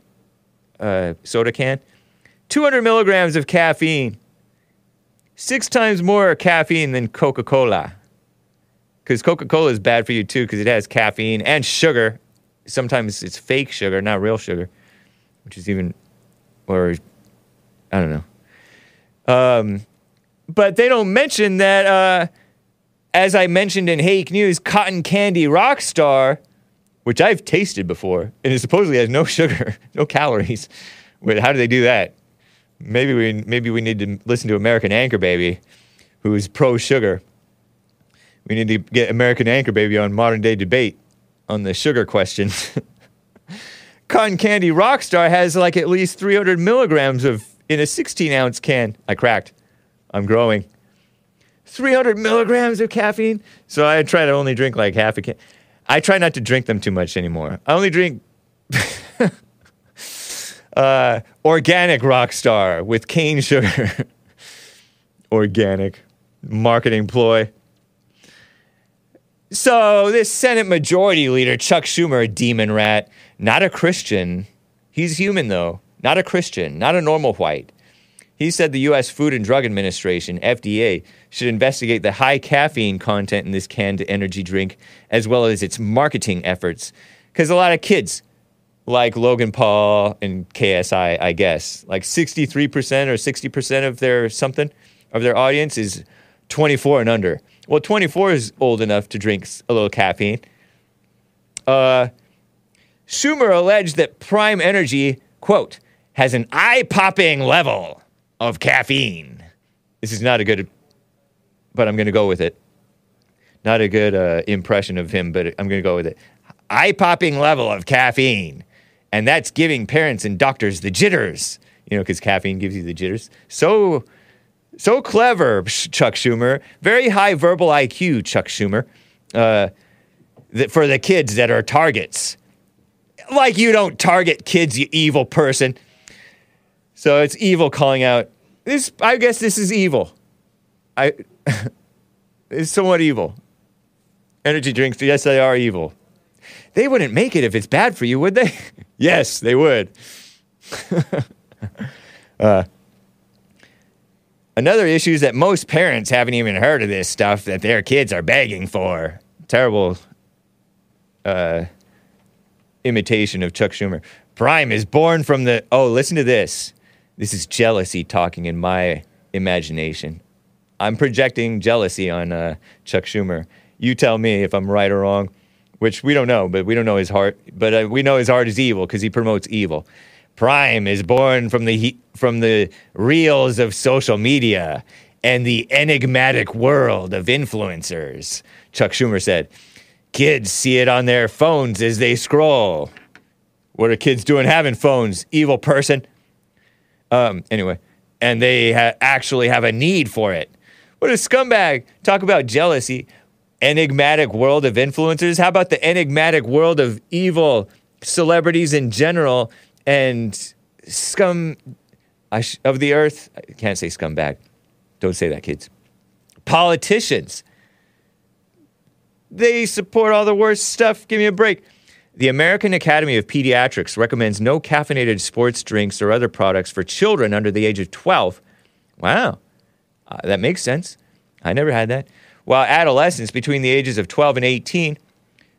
uh, soda can. 200 milligrams of caffeine. Six times more caffeine than Coca Cola. Because Coca Cola is bad for you too, because it has caffeine and sugar. Sometimes it's fake sugar, not real sugar, which is even, or I don't know. Um, but they don't mention that, uh, as I mentioned in Hake News, Cotton Candy Rockstar, which I've tasted before, and it supposedly has no [laughs] sugar, no calories. Wait, how do they do that? Maybe we maybe we need to listen to American Anchor Baby, who's pro sugar. We need to get American Anchor Baby on modern day debate on the sugar question. [laughs] Cotton Candy Rockstar has like at least 300 milligrams of in a 16 ounce can. I cracked. I'm growing. 300 milligrams of caffeine. So I try to only drink like half a can. I try not to drink them too much anymore. I only drink [laughs] uh, organic Rockstar with cane sugar. [laughs] organic marketing ploy. So, this Senate Majority Leader, Chuck Schumer, a demon rat, not a Christian. He's human, though. Not a Christian, not a normal white. He said the U.S. Food and Drug Administration, FDA, should investigate the high caffeine content in this canned energy drink, as well as its marketing efforts. Because a lot of kids, like Logan Paul and KSI, I guess, like 63% or 60% of their something, of their audience is 24 and under. Well, 24 is old enough to drink a little caffeine. Uh, Schumer alleged that Prime Energy, quote, has an eye popping level of caffeine. This is not a good, but I'm going to go with it. Not a good uh, impression of him, but I'm going to go with it. Eye popping level of caffeine. And that's giving parents and doctors the jitters, you know, because caffeine gives you the jitters. So, so clever, Chuck Schumer. Very high verbal IQ, Chuck Schumer, uh, that for the kids that are targets like you don't target kids, you evil person. So it's evil calling out this. I guess this is evil. I [laughs] it's somewhat evil. Energy drinks, yes, they are evil. They wouldn't make it if it's bad for you, would they? [laughs] yes, they would. [laughs] uh, another issue is that most parents haven't even heard of this stuff that their kids are begging for. Terrible uh, imitation of Chuck Schumer. Prime is born from the. Oh, listen to this. This is jealousy talking in my imagination. I'm projecting jealousy on uh, Chuck Schumer. You tell me if I'm right or wrong, which we don't know, but we don't know his heart. But uh, we know his heart is evil because he promotes evil. Prime is born from the he- from the reels of social media and the enigmatic world of influencers. Chuck Schumer said, "Kids see it on their phones as they scroll. What are kids doing having phones? Evil person." Um, anyway, and they ha- actually have a need for it. What a scumbag! Talk about jealousy. Enigmatic world of influencers. How about the enigmatic world of evil celebrities in general and scum sh- of the earth? I can't say scumbag. Don't say that, kids. Politicians. They support all the worst stuff. Give me a break. The American Academy of Pediatrics recommends no caffeinated sports drinks or other products for children under the age of 12. Wow, uh, that makes sense. I never had that. While adolescents between the ages of 12 and 18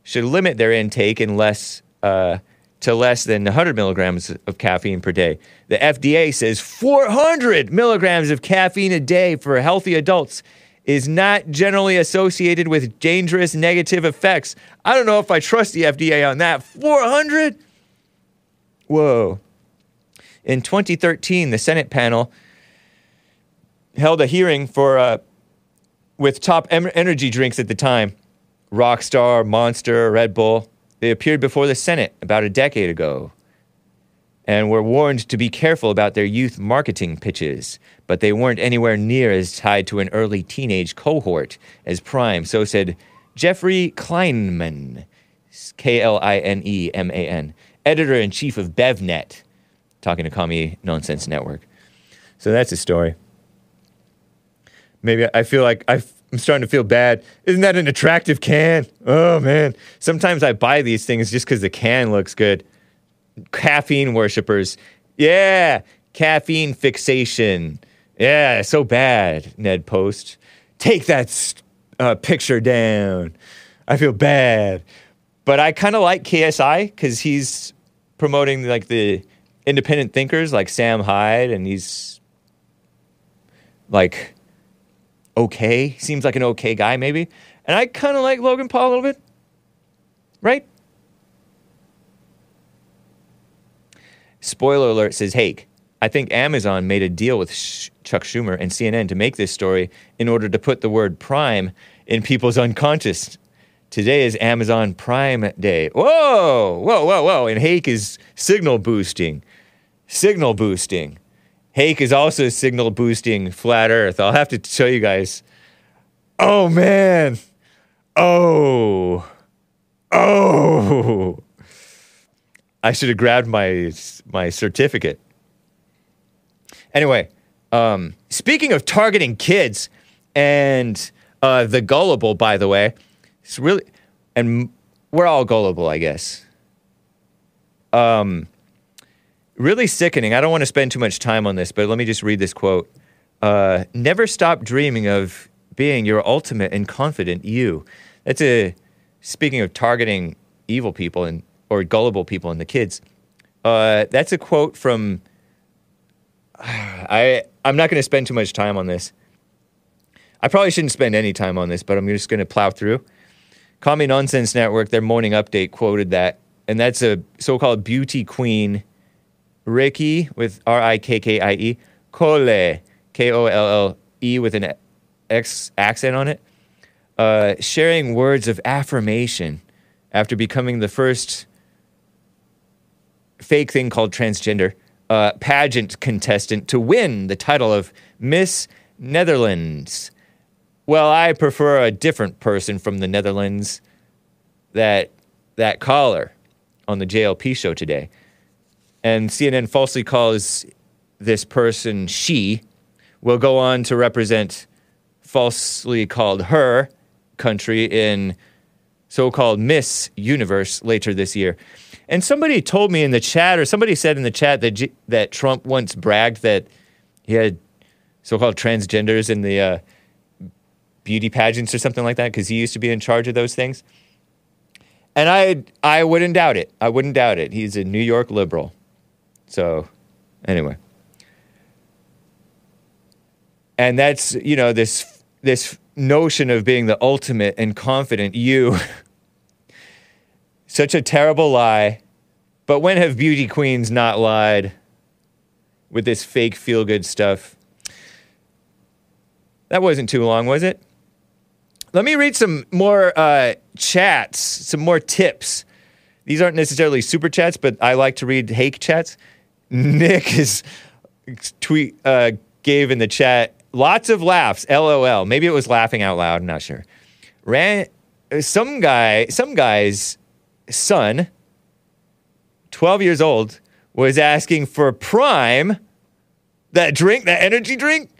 should limit their intake unless uh, to less than 100 milligrams of caffeine per day. The FDA says 400 milligrams of caffeine a day for healthy adults is not generally associated with dangerous negative effects. I don't know if I trust the FDA on that. 400? Whoa. In 2013, the Senate panel held a hearing for uh, with top em- energy drinks at the time Rockstar, Monster, Red Bull. They appeared before the Senate about a decade ago and were warned to be careful about their youth marketing pitches, but they weren't anywhere near as tied to an early teenage cohort as Prime. So said Jeffrey Klineman, K L I N E M A N, editor in chief of BevNet, talking to Commie Nonsense Network. So that's the story. Maybe I feel like i am starting to feel bad. Isn't that an attractive can? Oh man. Sometimes I buy these things just because the can looks good. Caffeine worshippers. Yeah. Caffeine fixation. Yeah. So bad, Ned Post. Take that uh, picture down. I feel bad. But I kind of like KSI because he's promoting like the independent thinkers like Sam Hyde and he's like okay. Seems like an okay guy, maybe. And I kind of like Logan Paul a little bit. Right? Spoiler alert says Hake. I think Amazon made a deal with Sh- Chuck Schumer and CNN to make this story in order to put the word prime in people's unconscious. Today is Amazon Prime Day. Whoa, whoa, whoa, whoa. And Hake is signal boosting. Signal boosting. Hake is also signal boosting flat Earth. I'll have to show you guys. Oh man. Oh. Oh, I should have grabbed my my certificate. Anyway, um, speaking of targeting kids and uh, the gullible, by the way, it's really, and we're all gullible, I guess. Um, really sickening. I don't want to spend too much time on this, but let me just read this quote. Uh, Never stop dreaming of being your ultimate and confident you. That's a speaking of targeting evil people and or gullible people and the kids. Uh, that's a quote from. [sighs] I I'm not going to spend too much time on this. I probably shouldn't spend any time on this, but I'm just going to plow through. Commie Nonsense Network, their morning update quoted that, and that's a so-called beauty queen, Rikkie with R I K K I E, Kollé, K O L L E with an X accent on it, uh, sharing words of affirmation after becoming the first fake thing called transgender uh, pageant contestant to win the title of Miss Netherlands. Well, I prefer a different person from the Netherlands. That that caller on the JLP show today, and CNN falsely calls this person she. Will go on to represent falsely called her country in so-called Miss Universe later this year. And somebody told me in the chat, or somebody said in the chat that G- that Trump once bragged that he had so-called transgenders in the uh, beauty pageants or something like that because he used to be in charge of those things. And I I wouldn't doubt it. I wouldn't doubt it. He's a New York liberal. So, anyway. And that's, you know, this this notion of being the ultimate and confident you [laughs] such a terrible lie. But when have beauty queens not lied with this fake feel good stuff? That wasn't too long, was it? Let me read some more uh, chats, some more tips. These aren't necessarily super chats, but I like to read hake chats. Nick is tweet uh, gave in the chat lots of laughs. LOL. Maybe it was laughing out loud. I'm not sure. Ran some guy, some guy's son, 12 years old, was asking for Prime, that drink, that energy drink,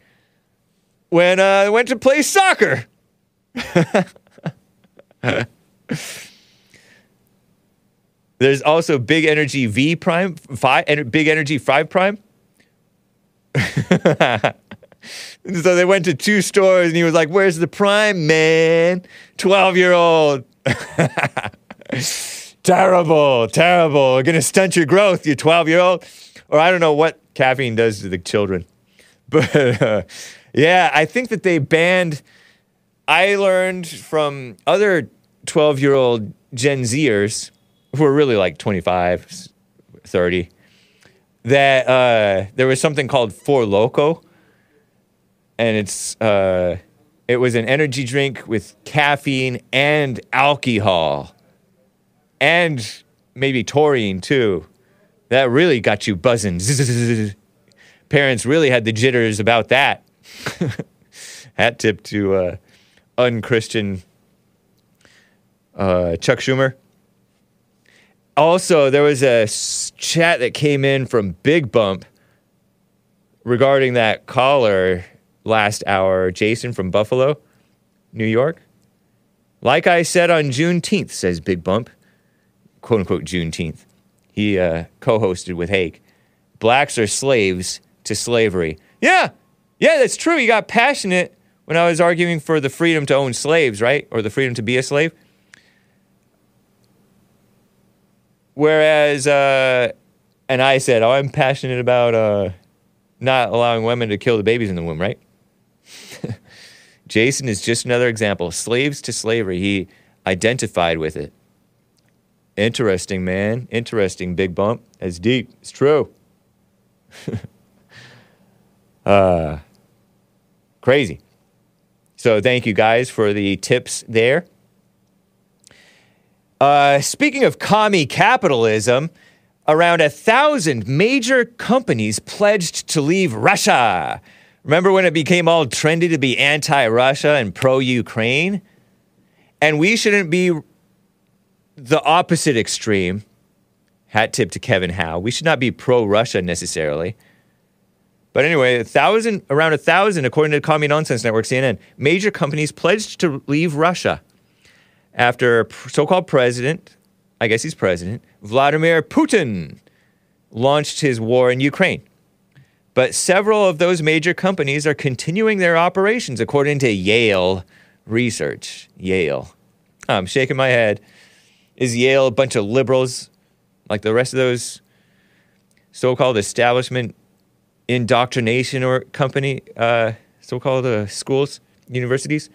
when uh, I went to play soccer. [laughs] There's also Big Energy V Prime, five, en- Big Energy 5 Prime. [laughs] so they went to two stores and he was like, Where's the Prime, man? 12 year old. [laughs] terrible, terrible. We're Gonna stunt your growth, you 12 year old. Or I don't know what caffeine does to the children. [laughs] But uh, yeah, I think that they banned. I learned from other 12 year old Gen Zers who are really like 25, 30, that uh, there was something called Four Loco. And it's, uh, it was an energy drink with caffeine and alcohol and maybe taurine too. That really got you buzzing. [laughs] Parents really had the jitters about that. [laughs] Hat tip to uh, unchristian uh, Chuck Schumer. Also, there was a chat that came in from Bigg Bump regarding that caller last hour, Jason from Buffalo, New York. Like I said on Juneteenth, says Bigg Bump, quote unquote Juneteenth. He uh, co hosted with Hake. Blacks are slaves to slavery. Yeah, yeah, that's true. You got passionate when I was arguing for the freedom to own slaves, right? Or the freedom to be a slave. Whereas, uh, and I said, oh, I'm passionate about uh, not allowing women to kill the babies in the womb, right? [laughs] Jason is just another example. Slaves to slavery. He identified with it. Interesting, man. Interesting, Bigg Bump. That's deep. It's true. [laughs] uh, crazy. So, thank you guys for the tips there. Uh, speaking of commie capitalism, around a thousand major companies pledged to leave Russia. Remember when it became all trendy to be anti Russia and pro Ukraine? And we shouldn't be the opposite extreme. Hat tip to Kevin Howe. We should not be pro Russia necessarily. But anyway, a thousand, around a thousand, according to Commie Nonsense Network, CNN, major companies pledged to leave Russia after so called president, I guess he's president, Vladimir Putin launched his war in Ukraine. But several of those major companies are continuing their operations, according to Yale Research. Yale. I'm shaking my head. Is Yale a bunch of liberals like the rest of those so called establishment indoctrination or company, uh, so called uh, schools, universities?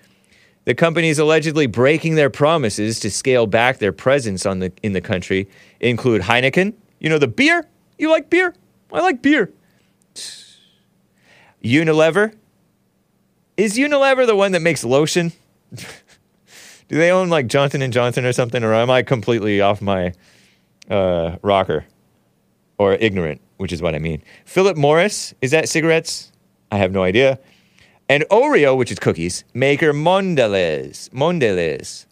The companies allegedly breaking their promises to scale back their presence on the, in the country include Heineken, you know, the beer. You like beer? I like beer. Unilever. Is Unilever the one that makes lotion? [laughs] Do they own like Johnson and Johnson or something, or am I completely off my uh, rocker or ignorant, which is what I mean? Philip Morris is that cigarettes? I have no idea. And Oreo, which is cookies, maker Mondelez, Mondelez,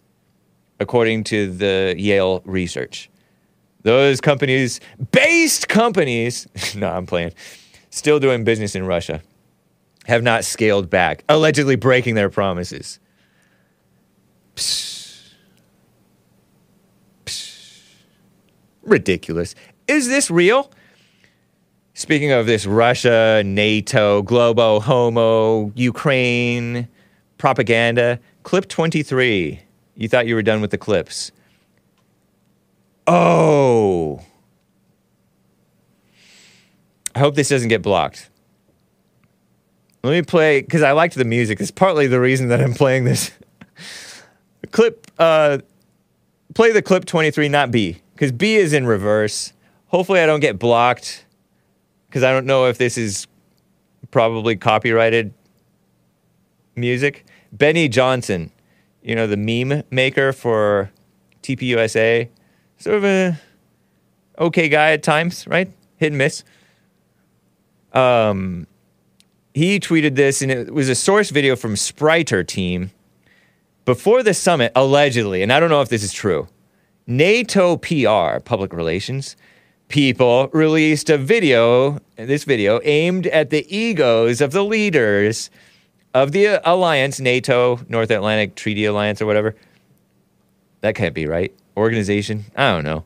according to the Yale research. Those companies, based companies, [laughs] no, I'm playing, still doing business in Russia, have not scaled back, allegedly breaking their promises. Psst. Psst. Ridiculous. Is this real? Speaking of this Russia, NATO, Globo, Homo, Ukraine, propaganda, clip 23. You thought you were done with the clips. Oh. I hope this doesn't get blocked. Let me play, because I liked the music. It's partly the reason that I'm playing this. [laughs] clip, uh, play the clip 23, not B, because B is in reverse. Hopefully, I don't get blocked, because I don't know if this is probably copyrighted music. Benny Johnson, you know, the meme maker for TPUSA, sort of a okay guy at times, right? Hit and miss. Um, he tweeted this, and it was a source video from Spriter team before the summit, allegedly, and I don't know if this is true. NATO PR, public relations people, released a video, this video, aimed at the egos of the leaders of the alliance, NATO, North Atlantic Treaty Alliance, or whatever. That can't be right. Organization? I don't know.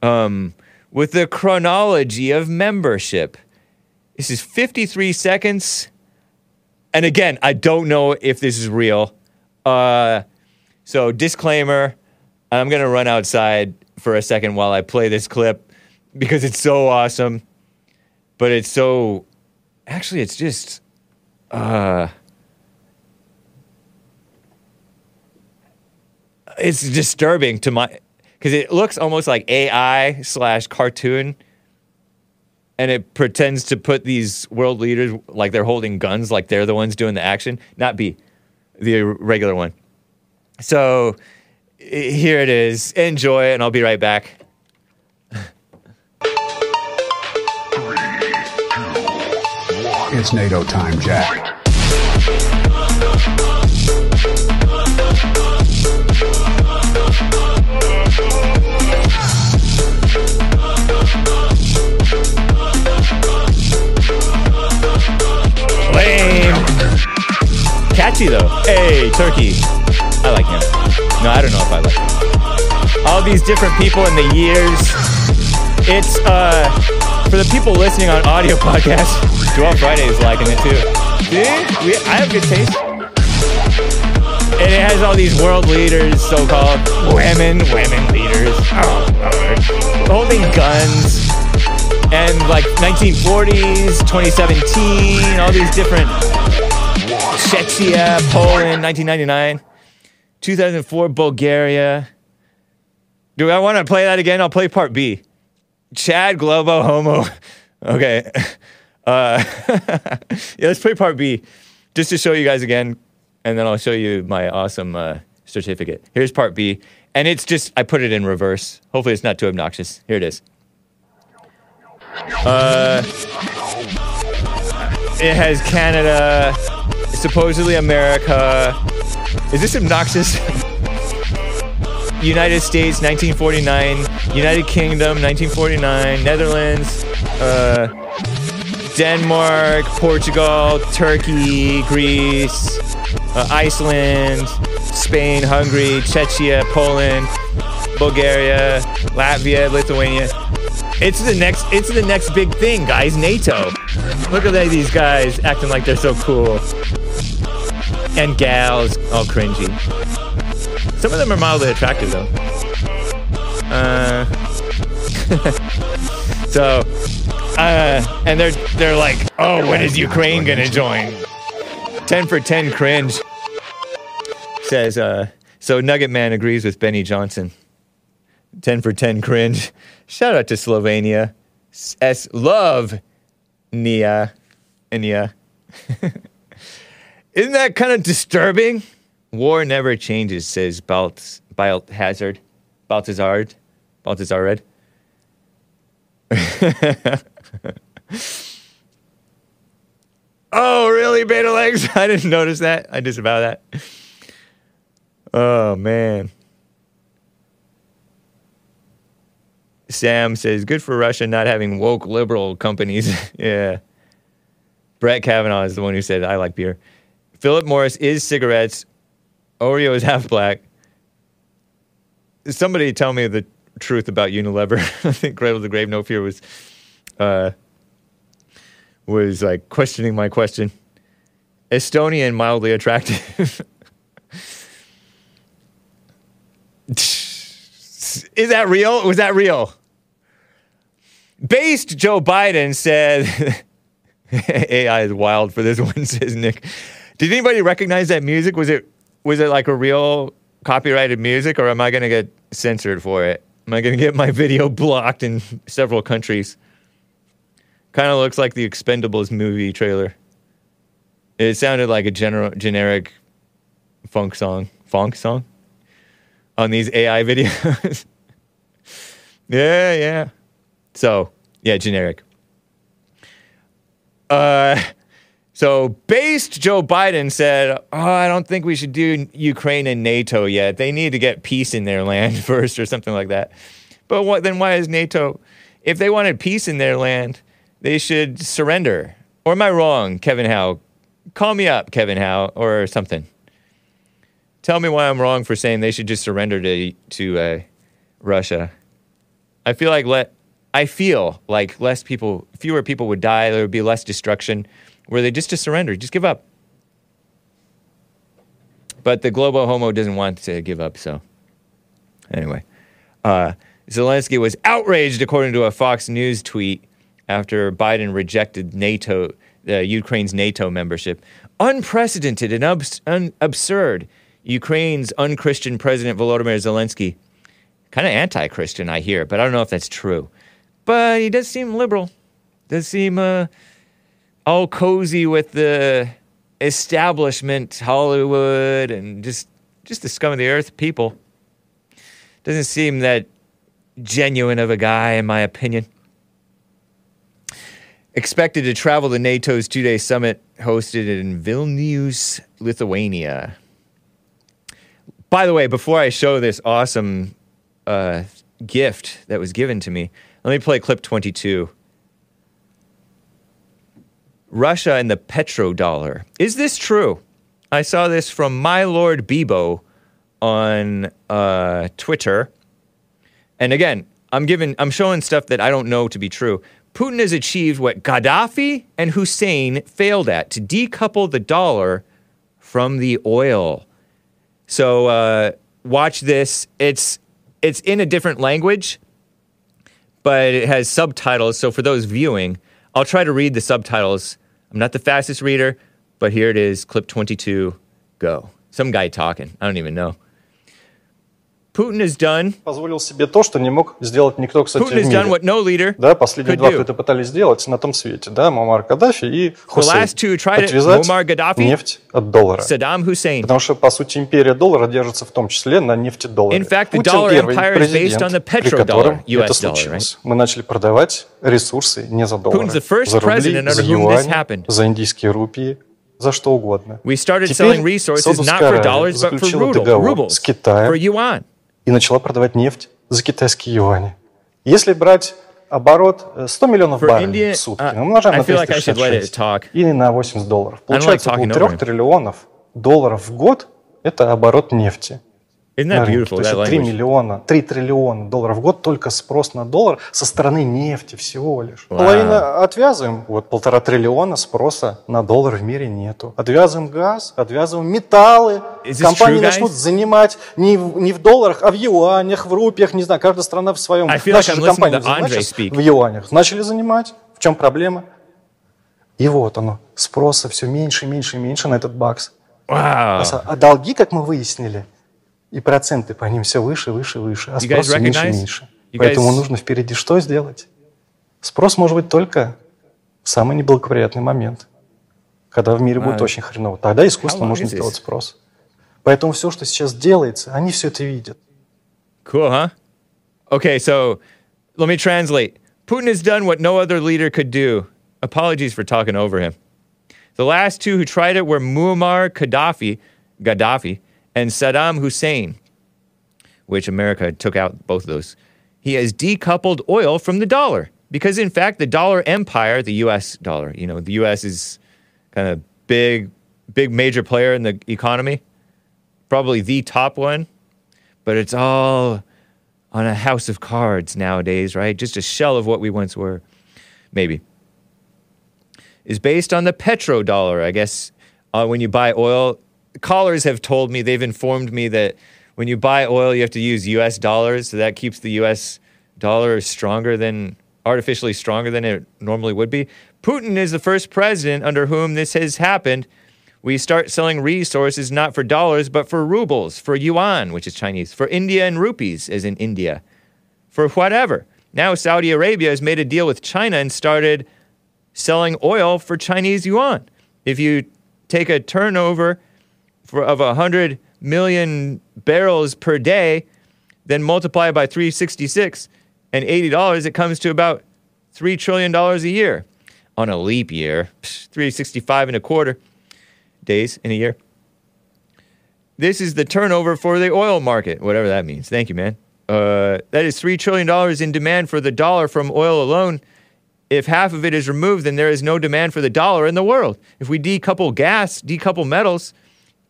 Um, with the chronology of membership. This is 53 seconds. And again, I don't know if this is real. Uh, so, disclaimer I'm going to run outside for a second while I play this clip because it's so awesome. But it's so. Actually, it's just. Uh, it's disturbing to my. Because it looks almost like AI slash cartoon and it pretends to put these world leaders like they're holding guns, like they're the ones doing the action. Not B, the regular one. So here it is. Enjoy and I'll be right back. It's NATO time, Jack. Lame. Catchy though. Hey, Turkey. I like him. No, I don't know if I like him. All these different people in the years. It's uh for the people listening on audio [laughs] podcast. Joel Friday is liking it too. See, we, I have good taste. And it has all these world leaders, so-called women, women leaders. Oh holding guns and like 1940s, 2017, all these different Czechia, Poland, 1999, 2004, Bulgaria. Do I want to play that again? I'll play part B. Chad Globo Homo. [laughs] Okay. Uh, [laughs] yeah, let's play part B just to show you guys again, and then I'll show you my awesome uh, certificate. Here's part B, and it's just, I put it in reverse. Hopefully, it's not too obnoxious. Here it is. Uh, it has Canada, supposedly America. Is this obnoxious? [laughs] United States 1949, United Kingdom 1949, Netherlands, uh, Denmark, Portugal, Turkey, Greece, uh, Iceland, Spain, Hungary, Czechia, Poland, Bulgaria, Latvia, Lithuania. It's the next. It's the next big thing, guys. NATO. Look at these guys acting like they're so cool, and gals all cringy. Some of them are mildly attractive though. Uh, [laughs] so, uh, and they're they're like, oh, when is Ukraine gonna join? Ten for ten cringe. Says uh, so. Nugget Man agrees with Benny Johnson. 10 for 10 cringe. Shout out to Slovenia. S love Nia. Nia. [laughs] Isn't that kind of disturbing? War never changes, says Balt, Balt Hazard. Baltazar. Baltazar Red. [laughs] oh, really, Beta Legs? [laughs] I didn't notice that. I disavow that. Oh, man. Sam says, good for Russia not having woke liberal companies. [laughs] yeah. Brett Kavanaugh is the one who said, I like beer. Philip Morris is cigarettes. Oreo is half black. Somebody tell me the truth about Unilever. [laughs] I think Cradle to Grave No Fear was, uh, was like questioning my question. Estonian, mildly attractive. [laughs] Is that real? Was that real? Based Joe Biden said, [laughs] AI is wild for this [laughs] one, says Nick. Did anybody recognize that music? Was it was it like a real copyrighted music, or am I to get censored for it? Am I to get my video blocked in several countries? Kind of looks like the Expendables movie trailer. It sounded like a general generic funk song, funk song on these AI [laughs] videos. yeah, yeah. So, yeah, generic. Uh, so, based Joe Biden said, Oh, I don't think we should do Ukraine and NATO yet. They need to get peace in their [laughs] land first, or something like that. But what, then why is NATO? If they wanted peace in their land, they should surrender. Or am I wrong, Kevin Howe? Call me up, Kevin Howe, or something. Tell me why I'm wrong for saying they should just surrender to to uh, Russia. I feel like let I feel like less people, fewer people would die. There would be less destruction. Were they just to surrender, just give up. But the global homo doesn't want to give up. So anyway, uh, Zelensky was outraged, according to a Fox News tweet, after Biden rejected NATO, uh, Ukraine's NATO membership. Unprecedented and abs- un- absurd. Ukraine's unchristian president Volodymyr Zelensky, kind of anti-Christian, I hear, but I don't know if that's true. But he does seem liberal. Does seem uh, all cozy with the establishment, Hollywood, and just just the scum of the earth people. Doesn't seem that genuine of a guy, in my opinion. Expected to travel to NATO's two-day summit hosted in Vilnius, Lithuania. By the way, before I show this awesome uh, gift that was given to me, let me play clip 22. Russia and the petrodollar. Is this true? I saw this from my Lord Bebo on uh, Twitter. And again, I'm giving, I'm showing stuff that I don't know to be true. Putin has achieved what Gaddafi and Hussein failed at to decouple the dollar from the oil. So uh, watch this. It's it's in a different language, but it has subtitles. So for those viewing, I'll try to read the subtitles. I'm not the fastest reader, but here it is. Clip 22. Go. Some guy talking. I don't even know. Putin has done. позволил себе то, что не мог сделать никто, кстати, Putin в мире. what no leader Да, последние два, кто это пытались сделать на том свете, да, Муаммар Каддафи и Хусейн. Отвязать Gaddafi, нефть от доллара. Saddam Hussein. Потому что, по сути, империя доллара держится в том числе на нефти доллара. In fact, the Путин dollar первый empire is based президент, on the при котором US это случилось. Мы начали продавать ресурсы не за доллары, за рубли, за happened. за индийские рупии, за что угодно. We started Теперь selling resources not Саудовская for Аравия dollars, but for заключила ruble, договор rubles, с Китаем for yuan. И начала продавать нефть за китайские юани. Если брать оборот э, 100 миллионов For баррелей в сутки, uh, мы умножаем на feel like I should let it 366 talk. или на 80 долларов. Получается около over 3 him. триллионов долларов в год – это оборот нефти. Isn't that beautiful? That это 3 language. миллиона, 3 триллиона долларов в год только спрос на доллар со стороны нефти всего лишь. Вау. Половина отвязываем, вот полтора триллиона спроса на доллар в мире нету. Отвязываем газ, отвязываем металлы. Компании true, начнут занимать не в, не в долларах, а в юанях, в рупиях, не знаю, каждая страна в своем. Наши like же listening компании в юанях. Начали занимать. В чем проблема? И вот оно, спроса все меньше меньше и меньше на этот бакс. Wow. А долги, как мы выяснили, и проценты по ним все выше, выше, выше, а спрос все меньше и меньше. You Поэтому guys- нужно впереди что сделать? Спрос может быть только в самый неблагоприятный момент, когда в мире будет очень хреново. Тогда is this? сделать спрос. Поэтому все, что сейчас делается, они все это видят. Cool, huh? Okay, so let me translate. Putin has done what no other leader could do. Apologies for talking over him. The last two who tried it were Muammar Gaddafi, Gaddafi and Saddam Hussein, which America took out both of those. He has decoupled oil from the dollar because, in fact, the dollar empire, the U.S. dollar, you know, the U.S. is kind of big, big major player in the economy, probably the top one but it's all on a house of cards nowadays, right? Just a shell of what we once were, maybe. Is based on the petrodollar, I guess. Uh, when you buy oil, callers have told me they've informed me that when you buy oil, you have to use U.S. dollars, so that keeps the U.S. dollar stronger than artificially stronger than it normally would be. Putin is the first president under whom this has happened we start selling resources not for dollars, but for rubles, for yuan, which is Chinese, for India and rupees, as in India, for whatever. Now Saudi Arabia has made a deal with China and started selling oil for Chinese yuan. If you take a turnover for, of 100 million barrels per day, then multiply by 366 and $80, it comes to about $3 trillion a year. On a leap year, 365 and a quarter days in a year. This is the turnover for the oil market, whatever that means. Thank you, man. Uh, that is $3 trillion in demand for the dollar from oil alone. If half of it is removed, then there is no demand for the dollar in the world. If we decouple gas, decouple metals,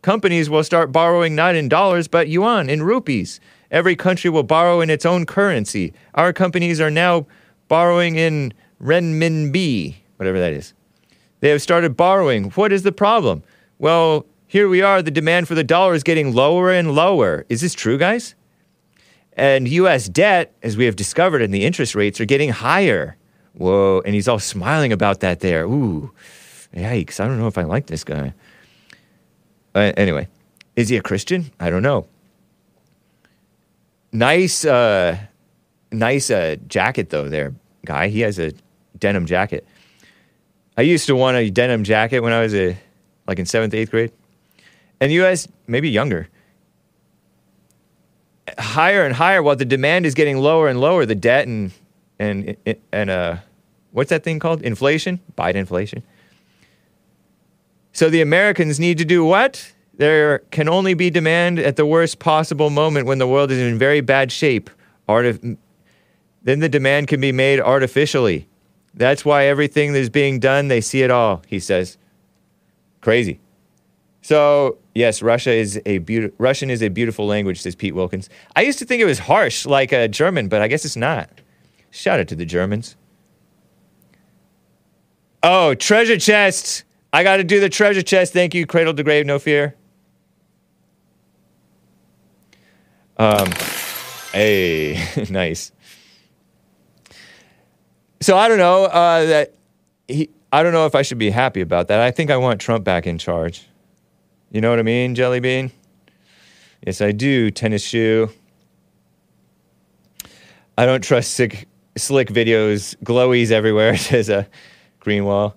companies will start borrowing not in dollars, but yuan, in rupees. Every country will borrow in its own currency. Our companies are now borrowing in renminbi, whatever that is. They have started borrowing. What is the problem? Well, here we are. The demand for the dollar is getting lower and lower. Is this true, guys? And US debt, as we have discovered, and the interest rates are getting higher. Whoa. And he's all smiling about that there. Ooh, yikes. I don't know if I like this guy. Uh, anyway, is he a Christian? I don't know. Nice, uh, nice uh, jacket, though, there, guy. He has a denim jacket. I used to want a denim jacket when I was a, like in seventh, eighth grade. And you guys, maybe younger, higher and higher while the demand is getting lower and lower, the debt and, and, and uh, what's that thing called? Inflation? Biden inflation. So the Americans need to do what? There can only be demand at the worst possible moment when the world is in very bad shape. Artif- then the demand can be made artificially. That's why everything that is being done, they see it all, he says. Crazy. So, yes, Russia is a beauti- Russian is a beautiful language, says Pete Wilkins. I used to think it was harsh, like a German, but I guess it's not. Shout out to the Germans. Oh, treasure chest. I got to do the treasure chest. Thank you, Cradle to Grave, no fear. Um, hey, [laughs] nice. So I don't know uh, that he. I don't know if I should be happy about that. I think I want Trump back in charge. You know what I mean, Jelly Bean? Yes, I do. Tennis shoe. I don't trust sick, slick videos. Glowies everywhere. [laughs] Says a green wall.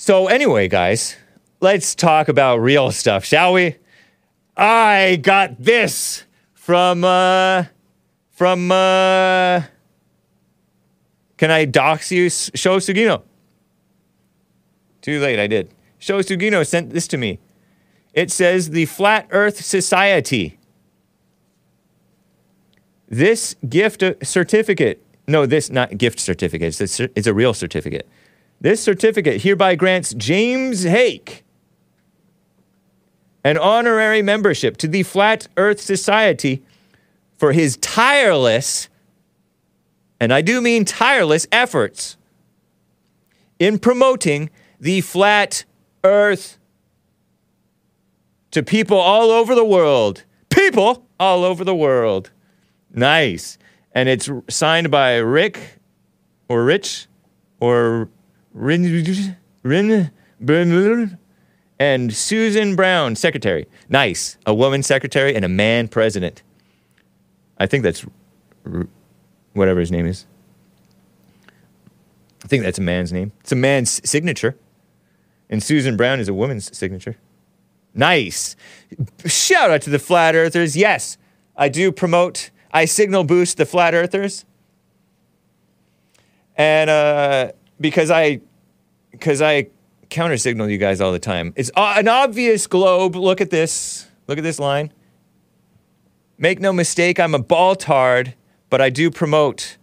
So anyway, guys, let's talk about real stuff, shall we? I got this from uh from uh can I dox you? Sho Sugino. Too late, I did. Sho Sugino sent this to me. It says the Flat Earth Society. This gift uh, certificate, no, this not gift certificate, it's a, it's a real certificate. This certificate hereby grants James Hake an honorary membership to the Flat Earth Society for his tireless, and I do mean tireless, efforts in promoting the flat earth to people all over the world. People all over the world. Nice. And it's signed by Rick or Rich or Rin, and Susan Brown, secretary. Nice. A woman secretary and a man president. I think that's whatever his name is. I think that's a man's name. It's a man's signature. And Susan Brown is a woman's signature. Nice. Shout out to the flat earthers. Yes, I do promote, I signal boost the flat earthers. And uh, because I because I counter signal you guys all the time. It's uh, an obvious globe. Look at this. Look at this line. Make no mistake, I'm a ball tard, but I do promote,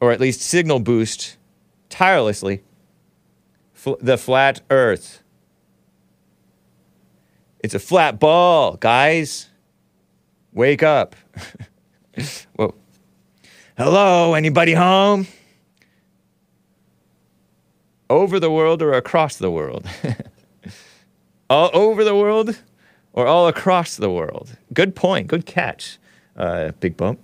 or at least signal boost, tirelessly, fl- the flat earth. It's a flat ball, guys. Wake up. [laughs] Whoa. Hello, anybody home? Over the world or across the world? [laughs] all over the world or all across the world? Good point. Good catch, uh, Bigg Bump.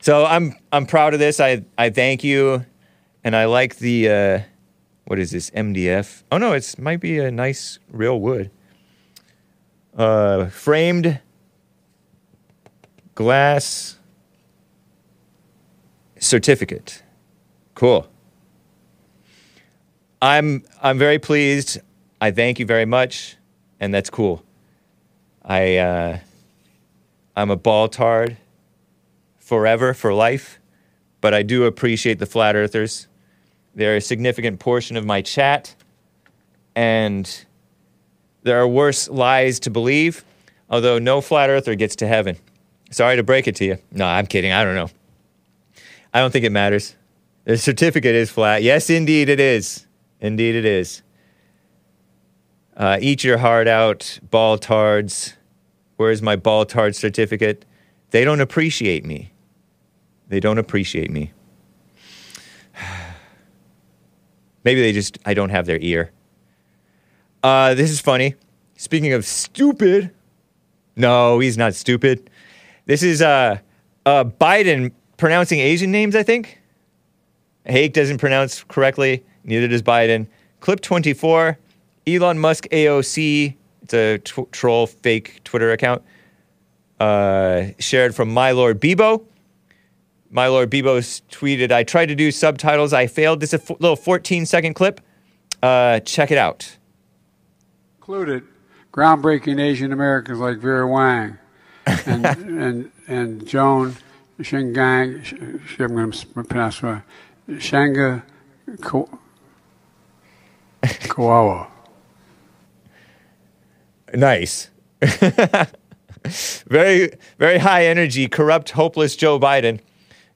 So I'm I'm proud of this. I I thank you, and I like the uh, what is this MDF? Oh no, it's might be a nice real wood. Uh, framed glass certificate. Cool. I'm I'm very pleased. I thank you very much, and that's cool. I uh, I'm a ball tard forever for life, but I do appreciate the flat earthers. They're a significant portion of my chat, and there are worse lies to believe. Although no flat earther gets to heaven. Sorry to break it to you. No, I'm kidding. I don't know. I don't think it matters. The certificate is flat. Yes, indeed it is. Indeed it is. Uh, eat your heart out, ball tards. Where's my ball tard certificate? They don't appreciate me. They don't appreciate me. [sighs] Maybe they just, I don't have their ear. Uh, this is funny. Speaking of stupid, no, he's not stupid. This is uh, uh, Biden pronouncing Asian names, I think. Hake doesn't pronounce correctly, neither does Biden. Clip 24, Elon Musk AOC, it's a troll fake Twitter account, uh, shared from My Lord Bebo. My Lord Bebo tweeted, I tried to do subtitles, I failed. This is a f- little 14 second clip. Uh, check it out. included groundbreaking Asian Americans like Vera Wang [laughs] and and and Joan Shingang. Sh- sh- I'm going to pronounce. Shanga Ko- Kawawa. Nice. [laughs] very, very high energy, corrupt, hopeless Joe Biden.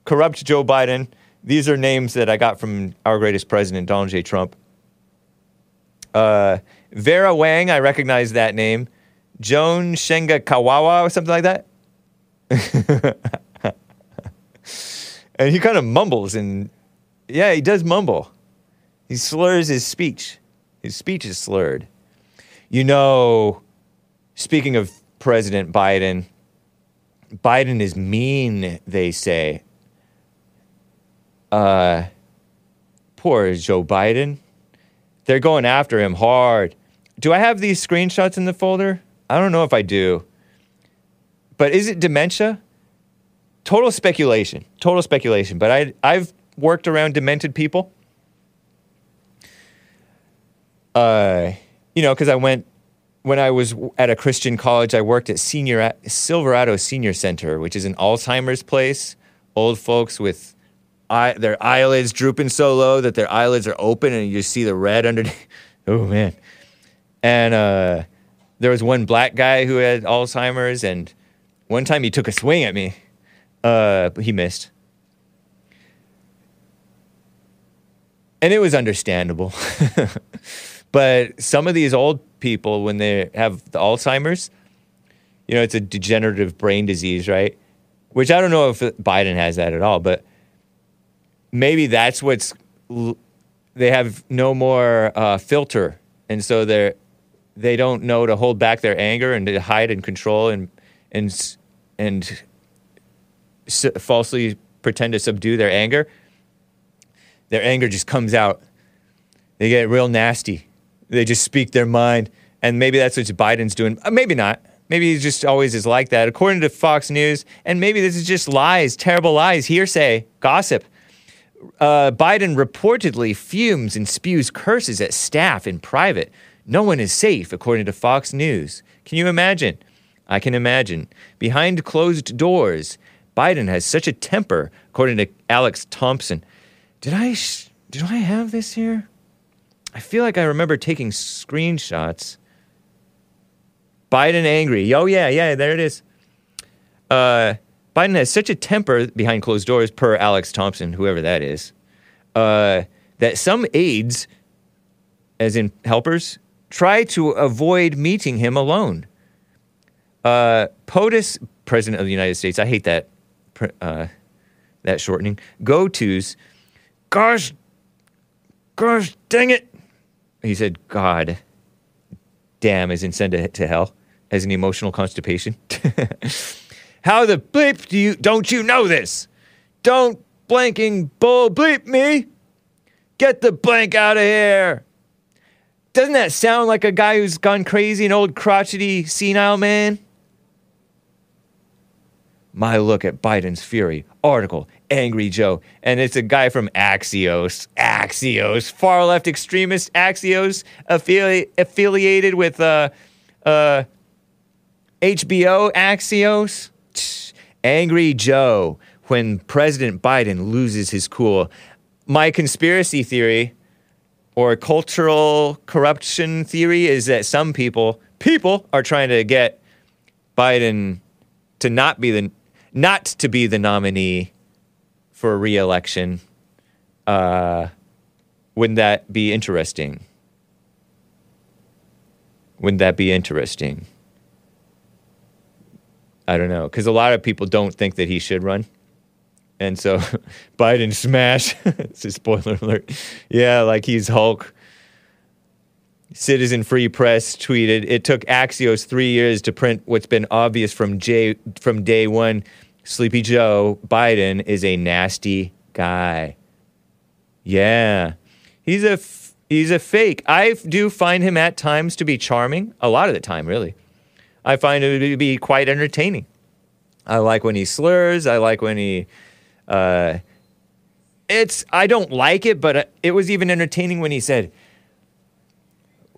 Corrupt Joe Biden. These are names that I got from our greatest president, Donald J. Trump. Uh, Vera Wang, I recognize that name. Joan Shenga Kawawa or something like that. [laughs] and he kind of mumbles and yeah, he does mumble. He slurs his speech. His speech is slurred. You know, speaking of President Biden, Biden is mean, they say. Uh, poor Joe Biden. They're going after him hard. Do I have these screenshots in the folder? I don't know if I do. But is it dementia? Total speculation. Total speculation. But I, I've worked around demented people. Uh, you know, because I went when I was at a Christian college. I worked at Senior Silverado Senior Center, which is an Alzheimer's place. Old folks with eye, their eyelids drooping so low that their eyelids are open, and you see the red underneath. [laughs] oh man! And uh, there was one black guy who had Alzheimer's, and one time he took a swing at me. Uh, he missed. And it was understandable. [laughs] but some of these old people, when they have the Alzheimer's, you know, it's a degenerative brain disease, right? Which I don't know if Biden has that at all, but maybe that's what's they have no more uh, filter, and so they're they don't know to hold back their anger and to hide and control and and and falsely pretend to subdue their anger. Their anger just comes out. They get real nasty. They just speak their mind, and maybe that's what Biden's doing. Uh, maybe not. Maybe he just always is like that, according to Fox News. And maybe this is just lies, terrible lies, hearsay, gossip uh, Biden reportedly fumes and spews curses at staff in private. No one is safe, according to Fox News. Can you imagine? I can imagine. Behind closed doors, Biden has such a temper, according to Alex Thompson. Did I sh- did I have this here? I feel like I remember taking screenshots. Biden angry. Oh yeah, yeah, there it is. Uh, Biden has such a temper behind closed doors, per Alex Thompson, whoever that is, uh, that some aides, as in helpers, try to avoid meeting him alone. Uh, POTUS, President of the United States, I hate that, uh, that shortening. Go tos, gosh, gosh, dang it. He said, God damn, is in send to, to hell as an emotional constipation. [laughs] How the bleep do you don't you know this? Don't blanking bull bleep me. Get the blank out of here. Doesn't that sound like a guy who's gone crazy, an old crotchety senile man? My look at Biden's fury article, Angry Joe, and it's a guy from Axios, Axios, far left extremist Axios, affili- affiliated with uh, uh, HBO Axios. Angry Joe when President Biden loses his cool. My conspiracy theory or cultural corruption theory is that some people people are trying to get Biden to not be the not to be the nominee for re-election. Uh, wouldn't that be interesting? Wouldn't that be interesting? I don't know, because a lot of people don't think that he should run. And so [laughs] Biden smash. [laughs] it's a spoiler alert. Yeah, like he's Hulk. Citizen Free Press tweeted, "It took Axios three years to print what's been obvious from J from day one. Sleepy Joe Biden is a nasty guy. Yeah, he's a f- he's a fake. I do find him at times to be charming. A lot of the time, really. I find him to be quite entertaining. I like when he slurs. I like when he." Uh, it's I don't like it, but uh, it was even entertaining when he said,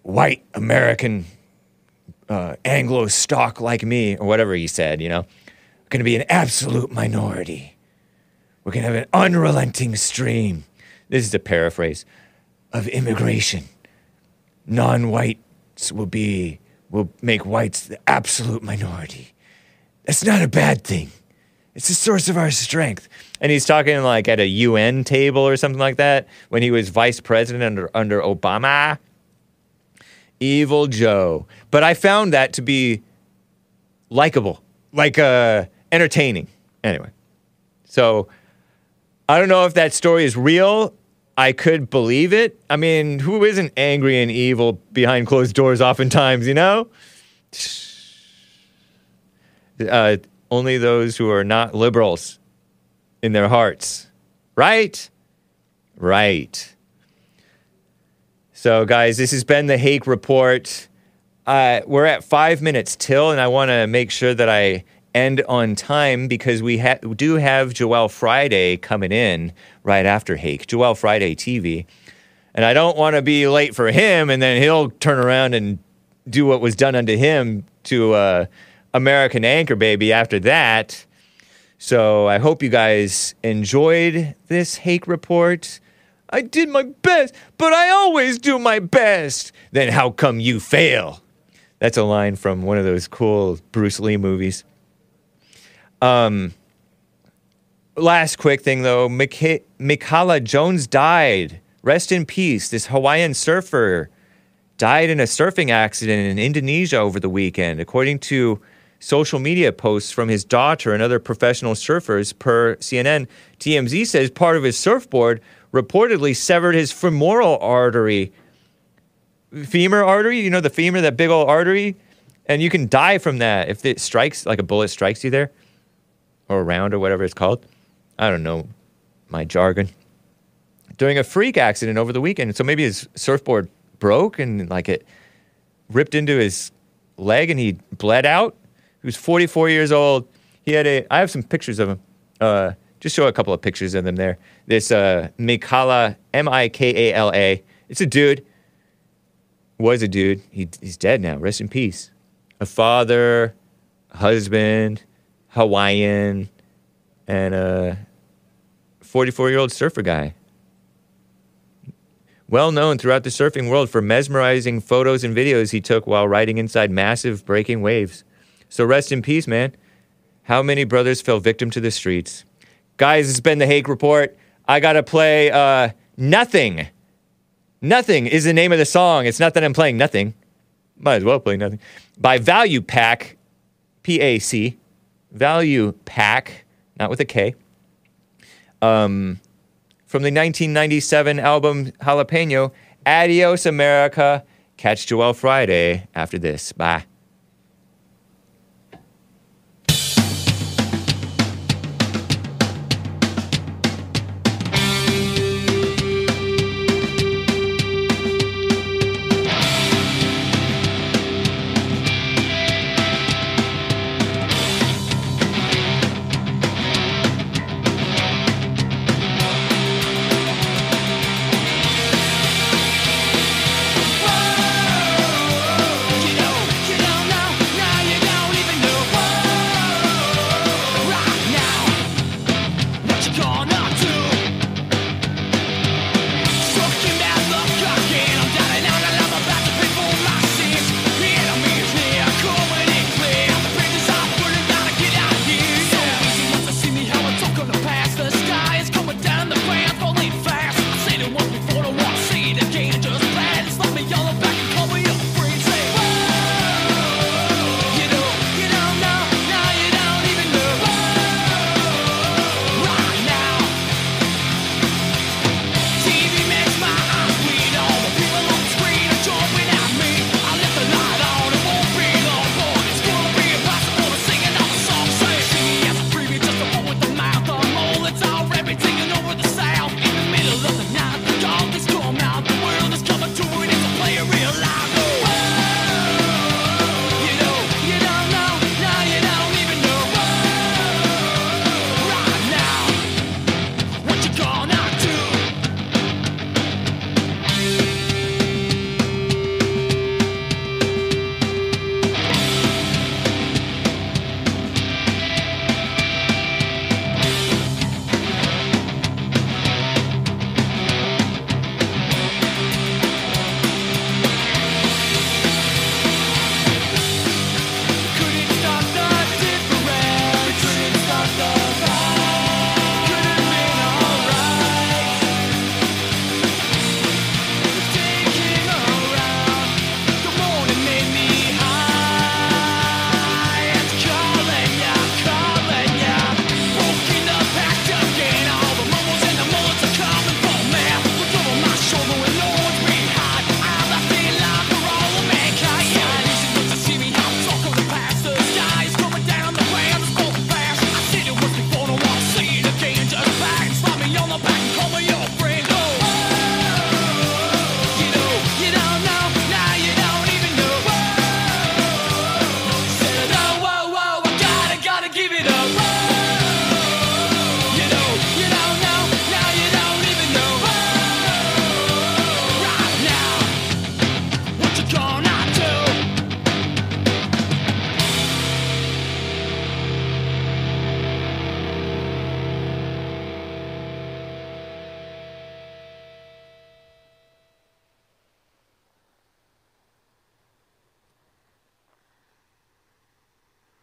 "White American uh, Anglo stock like me," or whatever he said. You know, going to be an absolute minority. We're going to have an unrelenting stream. This is a paraphrase of immigration. Non-whites will be will make whites the absolute minority. That's not a bad thing. It's the source of our strength. And he's talking like at a UN table or something like that when he was vice president under, under Obama. Evil Joe. But I found that to be likable, like uh, entertaining. Anyway, so I don't know if that story is real. I could believe it. I mean, who isn't angry and evil behind closed doors oftentimes, you know? [sighs] Uh, only those who are not liberals in their hearts. Right? Right. So, guys, this has been the Hake Report. Uh, we're at five minutes till, and I want to make sure that I end on time because we ha- do have Joel Friday coming in right after Hake, Joel Friday TV. And I don't want to be late for him, and then he'll turn around and do what was done unto him to uh, American Anchor Baby after that. So I hope you guys enjoyed this Hake report. I did my best, but I always do my best. Then how come you fail? That's a line from one of those cool Bruce Lee movies. Um, Last quick thing though, Mika- Mikala Jones died. Rest in peace. This Hawaiian surfer died in a surfing accident in Indonesia over the weekend, according to social media posts from his daughter and other professional surfers per CNN. TMZ says part of his surfboard reportedly severed his femoral artery. Femur artery, you know the femur, that big old artery? And you can die from that if it strikes, like a bullet strikes you there, or around, or whatever it's called. I don't know my jargon. During a freak accident over the weekend. So maybe his surfboard broke and like it ripped into his leg and he bled out. He was 44 years old. He had a, I have some pictures of him. Uh, just show a couple of pictures of them there. This uh, Mikala, M I K A L A. It's a dude. Was a dude. He, he's dead now. Rest in peace. A father, a husband, Hawaiian, and a 44 year old surfer guy. Well known throughout the surfing world for mesmerizing photos and videos he took while riding inside massive breaking waves. So rest in peace, man. How many brothers fell victim to the streets? Guys, it's been the Hake Report. I gotta play uh, Nothing. Nothing is the name of the song. It's not that I'm playing nothing. Might as well play nothing. By Value Pac, P A C. Value Pac, not with a K. Um, from the 1997 album Jalapeño, Adios America. Catch Joel Friday after this. Bye.